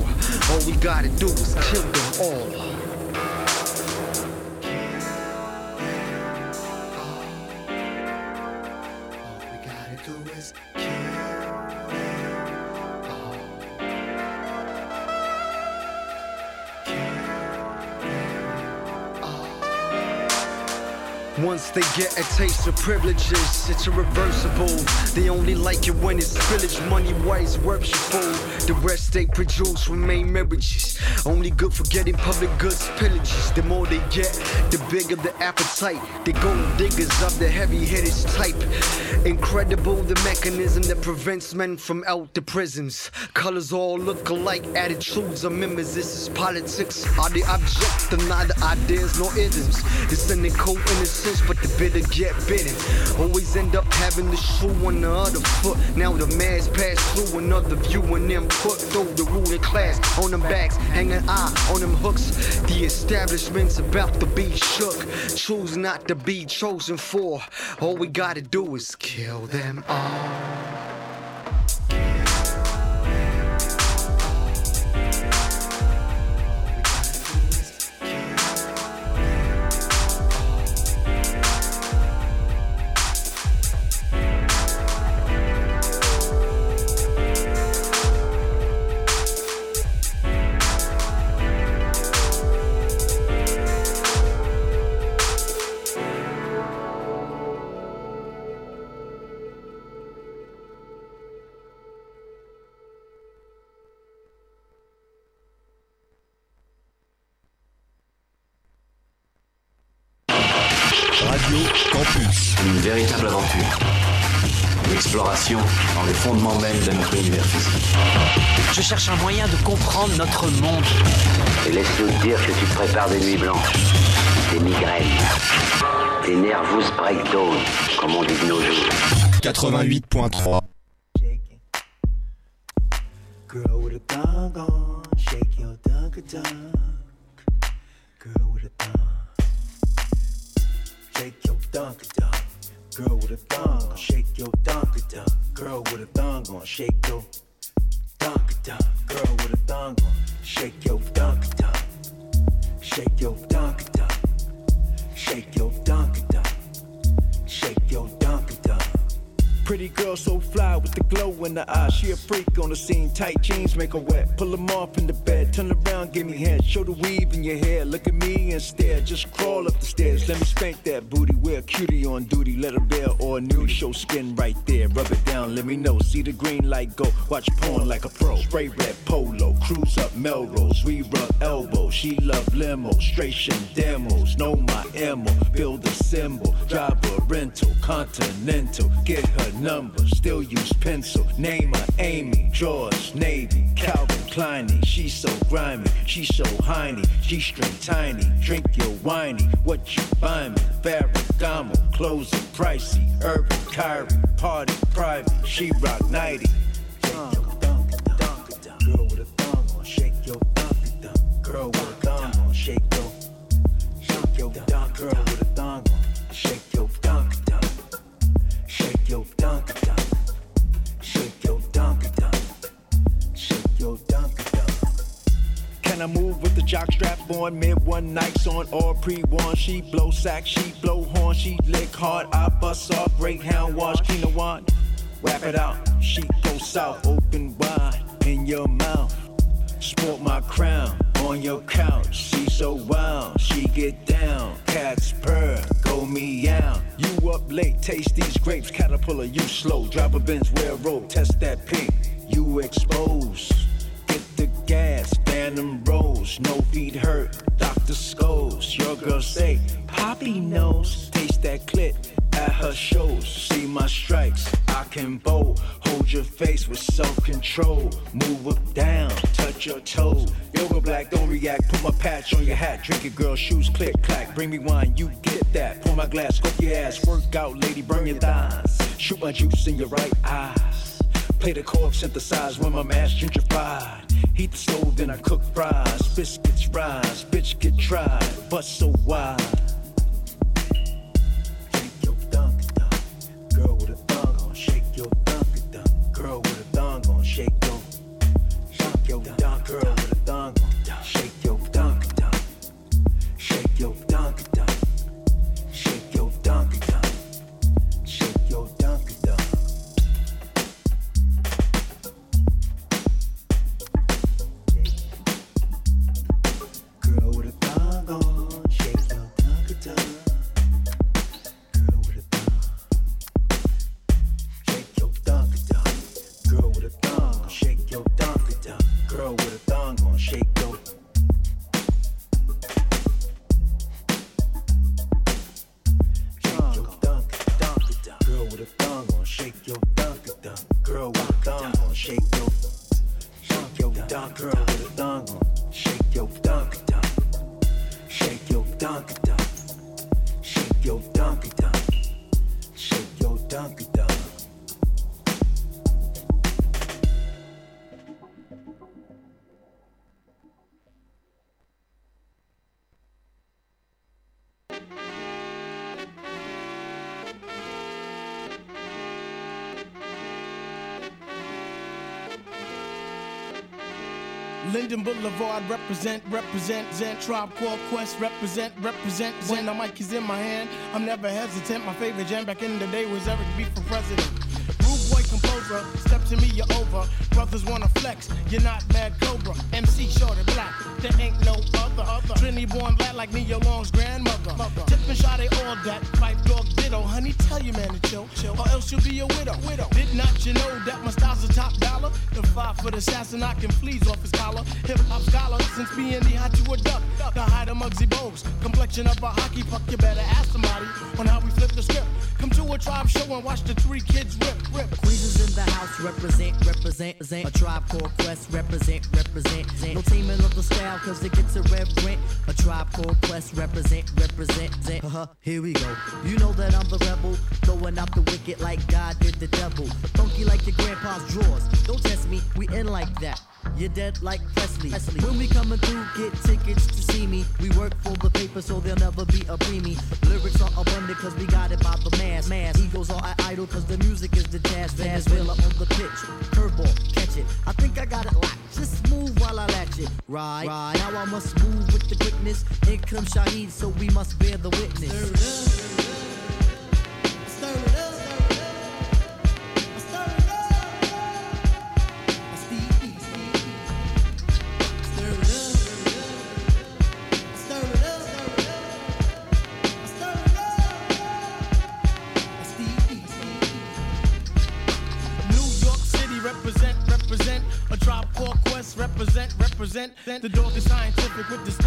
Speaker 37: All we gotta do is kill them all. They get a taste of privileges, it's irreversible. They only like it when it's spillage, money wise, worshipful. The rest they produce remain marriages. Only good for getting public goods pillages. The more they get, the bigger the appetite. The gold diggers of the heavy hitters type. Incredible the mechanism that prevents men from out the prisons. Colors all look alike, attitudes are mimics. This is Politics are the object of neither ideas nor isms. The cynical innocence, but the bitter get bitten. Always end up having the shoe on the other foot. Now the mass pass through another view and then put the ruling class on them backs, hang an eye on them hooks. The establishment's about to be shook. Choose not to be chosen for. All we gotta do is kill them all.
Speaker 38: Cherche un moyen de comprendre notre monde.
Speaker 25: Et laisse-nous te dire que tu te prépares des nuits blanches, des migraines, des nervous breakdowns, comme on dit de nos jours.
Speaker 2: 88.3.
Speaker 39: Girl with a thong on, shake your dunk a dunk. Girl with a thong, shake your dunk a dunk. Girl with a thong on, shake your dunk a dunk. Girl with a thong on, shake your dunk a dunk. Girl with a thong on, shake your dunk a dunk. Shake your dunk a dunk. Shake your dunk
Speaker 40: Pretty girl so fly with the glow in the eye. She a freak on the scene. Tight jeans make her wet. Pull them off in the bed. Turn around, give me head. Show the weave in your hair. Look at me and stare. Just crawl up the stairs. Let me spank that booty. Wear cutie on duty. Let her bear or nude. Show skin right there. Rub it down. Let me know. See the green light go. Watch porn like a pro. Spray red polo. Cruise up Melrose. We rub elbows. She love limos. Stration demos. Know my ammo. Build a symbol. Drive a rental. Continental. Get her number. Still use pencil. Name her Amy. George Navy. Calvin Kleiny. She so grimy. She so hiney. G string tiny. Drink your whiny. What you buy me? Ferragamo. Clothes are pricey. Urban Kyrie. Party private. She rock 90.
Speaker 39: Girl with a thong on, shake your a. Girl with
Speaker 40: jock strap on? Mid one nights on all pre-warned. She blow sack, she blow horn, she lick hard. I bust off Greyhound wash, quinoa. Wrap it out, she go south, open wide in your mouth. Sport my crown on your couch. She so wild, she get down. Cats purr, go meow. You up late, taste these grapes. Caterpillar, you slow. Drop a Benz, wear robe, test that pink. You expose. Get the gas, Phantom rolls, no feet hurt. Dr. Scholl's, your girl say, Poppy knows. Taste that clit at her shows. See my strikes, I can bow. Hold your face with self control. Move up down, touch your toe. Yoga black, don't react. Put my patch on your hat. Drink it, girl. Shoes click clack. Bring me wine, you get that. Pour my glass, scope your ass. Work out, lady, burn your thighs. Shoot my juice in your right eyes. Play the chord, synthesize when my mash gentrified. Heat the stove, then I cook fries. Biscuits rise, bitch get tried, but so wide. Girl with a thong on, shake your dunk dunk. Girl with a thong on, shake your, shake your dunk. Girl
Speaker 41: Boulevard represent, represent, Zen Tribe Called Quest represent, represent, Zen. The mic is in my hand. I'm never hesitant. My favorite jam back in the day was Eric B for president. Rude boy composer, step to me, you're over. Brothers wanna flex, you're not Mad Cobra. MC short and black, there ain't no other. other. Trinity born black like Nia Long's grandmother. Mother. Tip and shot they all that. Phife Dawg ditto. Honey, tell your man to chill, chill. Or else you'll be a widow. widow. Did not you know that my style's a top dollar? The five foot assassin I can fleas off his collar. Hip hop scholar since being the hot to a duck. The height of Muggsy Bogues. Complexion of a hockey puck. You better ask somebody on how we flip the script. Come to a tribe show and watch the three kids rip, rip.
Speaker 42: Queens in the house, represent, represent, represent. A tribe called Quest, represent, represent. No teaming up the style, cause it gets a reverent. A tribe called Quest, represent, represent. Uh-huh, here we go. You know that I'm the rebel, throwing out the wicked like God did the devil. Funky like your grandpa's drawers. Don't test me, we in like that. You're dead like Presley. Presley. When we coming through, get tickets to see me. We work for the paper, so there'll never be a preemie. Lyrics are abundant, cause we got it by the mass. mass. Egos are our idol, cause the music is the jazz. Valenzuela on the pitch. Curveball, catch it. I think I got it locked. Just move while I latch it. Right, right. Now I must move with the quickness. In comes Shaheed, so we must bear the witness.
Speaker 41: Scientific with the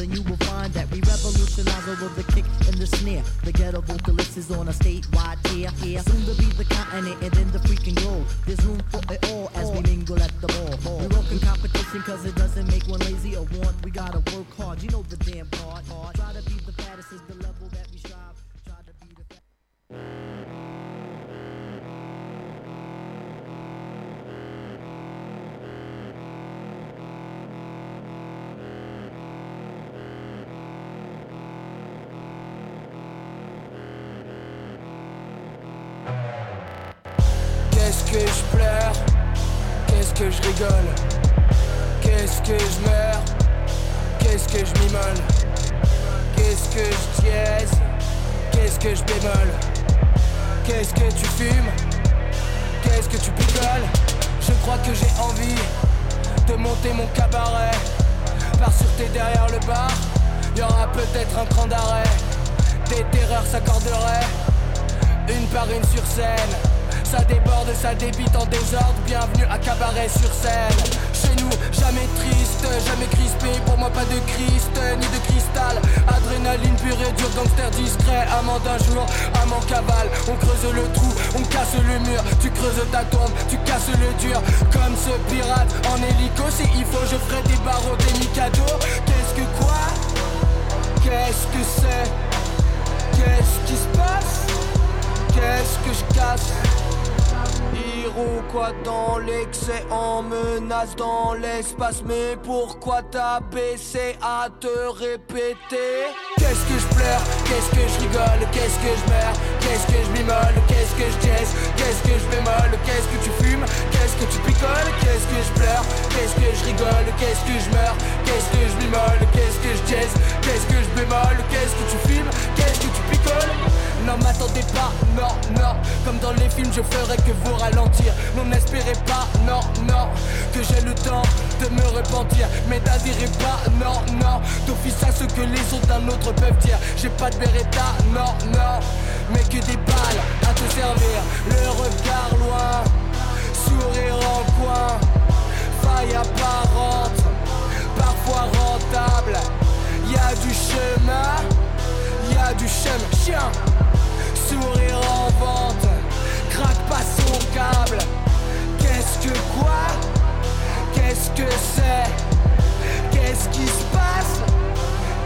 Speaker 41: and you
Speaker 42: will
Speaker 43: te répondre. Ralentir. Non n'espérez pas, non, non Que j'ai le temps de me repentir. Mais n'adhérez pas, non, non D'office à ce que les autres d'un autre peuvent dire. J'ai pas de beretta, non, non Mais que des balles à te servir. Le regard loin Sourire en coin Faille apparente Parfois rentable. Y a du chemin Y a du chemin. Chien Sourire en vente Craque pas son câble. Qu'est-ce que quoi? Qu'est-ce que c'est? Qu'est-ce qui se passe?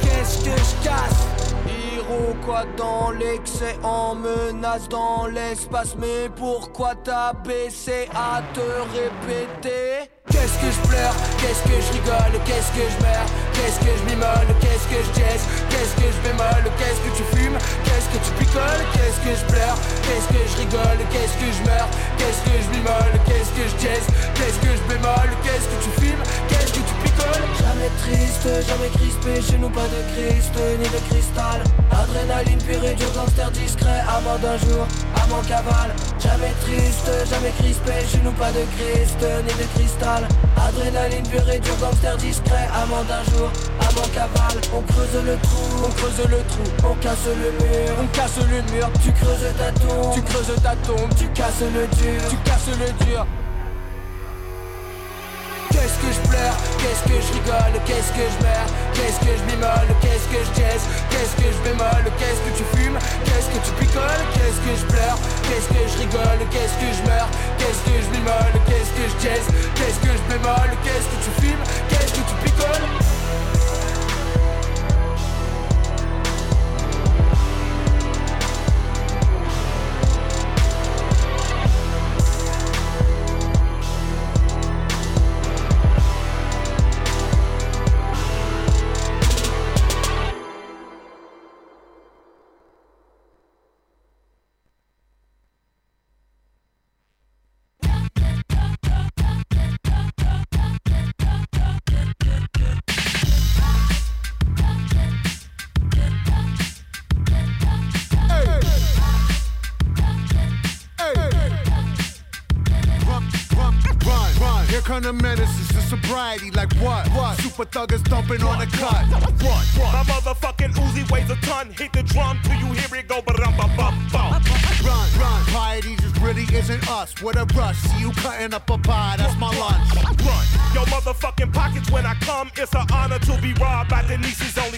Speaker 43: Qu'est-ce que je casse? Hiro quoi dans l'excès en menace dans l'espace. Mais pourquoi t'as baissé à te Qu'est-ce que je pleure Qu'est-ce que je rigole Qu'est-ce que je meurs Qu'est-ce que je m'immole Qu'est-ce que je jazz Qu'est-ce que je bémol Qu'est-ce que tu fumes Qu'est-ce que tu picoles Qu'est-ce que je pleure Qu'est-ce que je rigole Qu'est-ce que je meurs Qu'est-ce que je m'immole Qu'est-ce que je jazz Qu'est-ce que je bémol Qu'est-ce que tu fumes Qu'est-ce que tu picoles Jamais triste, jamais crispé Chez nous pas de Christ ni de cristal Adrénaline pure et dure Gangster discret Amant d'un jour, amant cavale Jamais triste, jamais crispé Chez nous pas de Christ ni de cristal. Adrénaline pure et dure Gangster discret. Amant d'un jour, amant cavale. On creuse le trou, on creuse le trou. On casse le mur, on casse le mur. Tu creuses ta tombe, tu creuses ta tombe. Tu casses le dur, tu casses le dur Qu'est-ce que je pleure Qu'est-ce que je rigole Qu'est-ce que je meurs Qu'est-ce que je m'immole Qu'est-ce que je jazz Qu'est-ce que je bémol Qu'est-ce que tu fumes Qu'est-ce que tu picoles Qu'est-ce que je pleure Qu'est-ce que je rigole Qu'est-ce que je meurs Qu'est-ce que je m'immole Qu'est-ce que je jazz Qu'est-ce que je bémol Qu'est-ce que tu fumes Qu'est-ce que tu picoles
Speaker 44: Like what? What? Super thuggers dumping on the cut.
Speaker 45: Run, run. My motherfucking Uzi weighs a ton. Hit the drum till you hear it go, but I'm bum bum bum.
Speaker 44: Run, run. Piety just really isn't us. What a rush, see you cutting up a pie. That's my lunch.
Speaker 45: Run. Yo, motherfucking pockets when I come. It's an honor to be robbed by Denise's only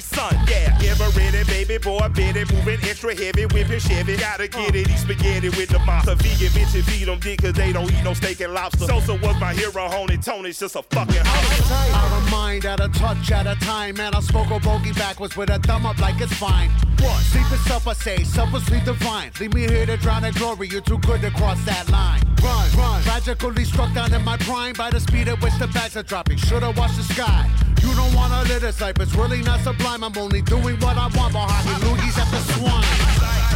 Speaker 45: ready, baby boy, bit it, moving extra heavy, whipping Chevy. Gotta get it, eat spaghetti with the monster. Vegan bitches feed them dick cause they don't eat no steak and lobster. Sosa was my hero, Honey Tony's just a fucking host.
Speaker 44: Out of mind, out of touch, at a time. Man, I smoke a bogey backwards with a thumb up like it's fine. What? Sleep self, I say. Is sweet divine. Leave me here to drown in glory. You're too good to cross that line. Run, run. Tragically struck down in my prime by the speed at which the bags are dropping. Should've watched the sky. You don't wanna live this life. It's really not sublime. I'm only doing what I want. Behind me, loogies at the swine.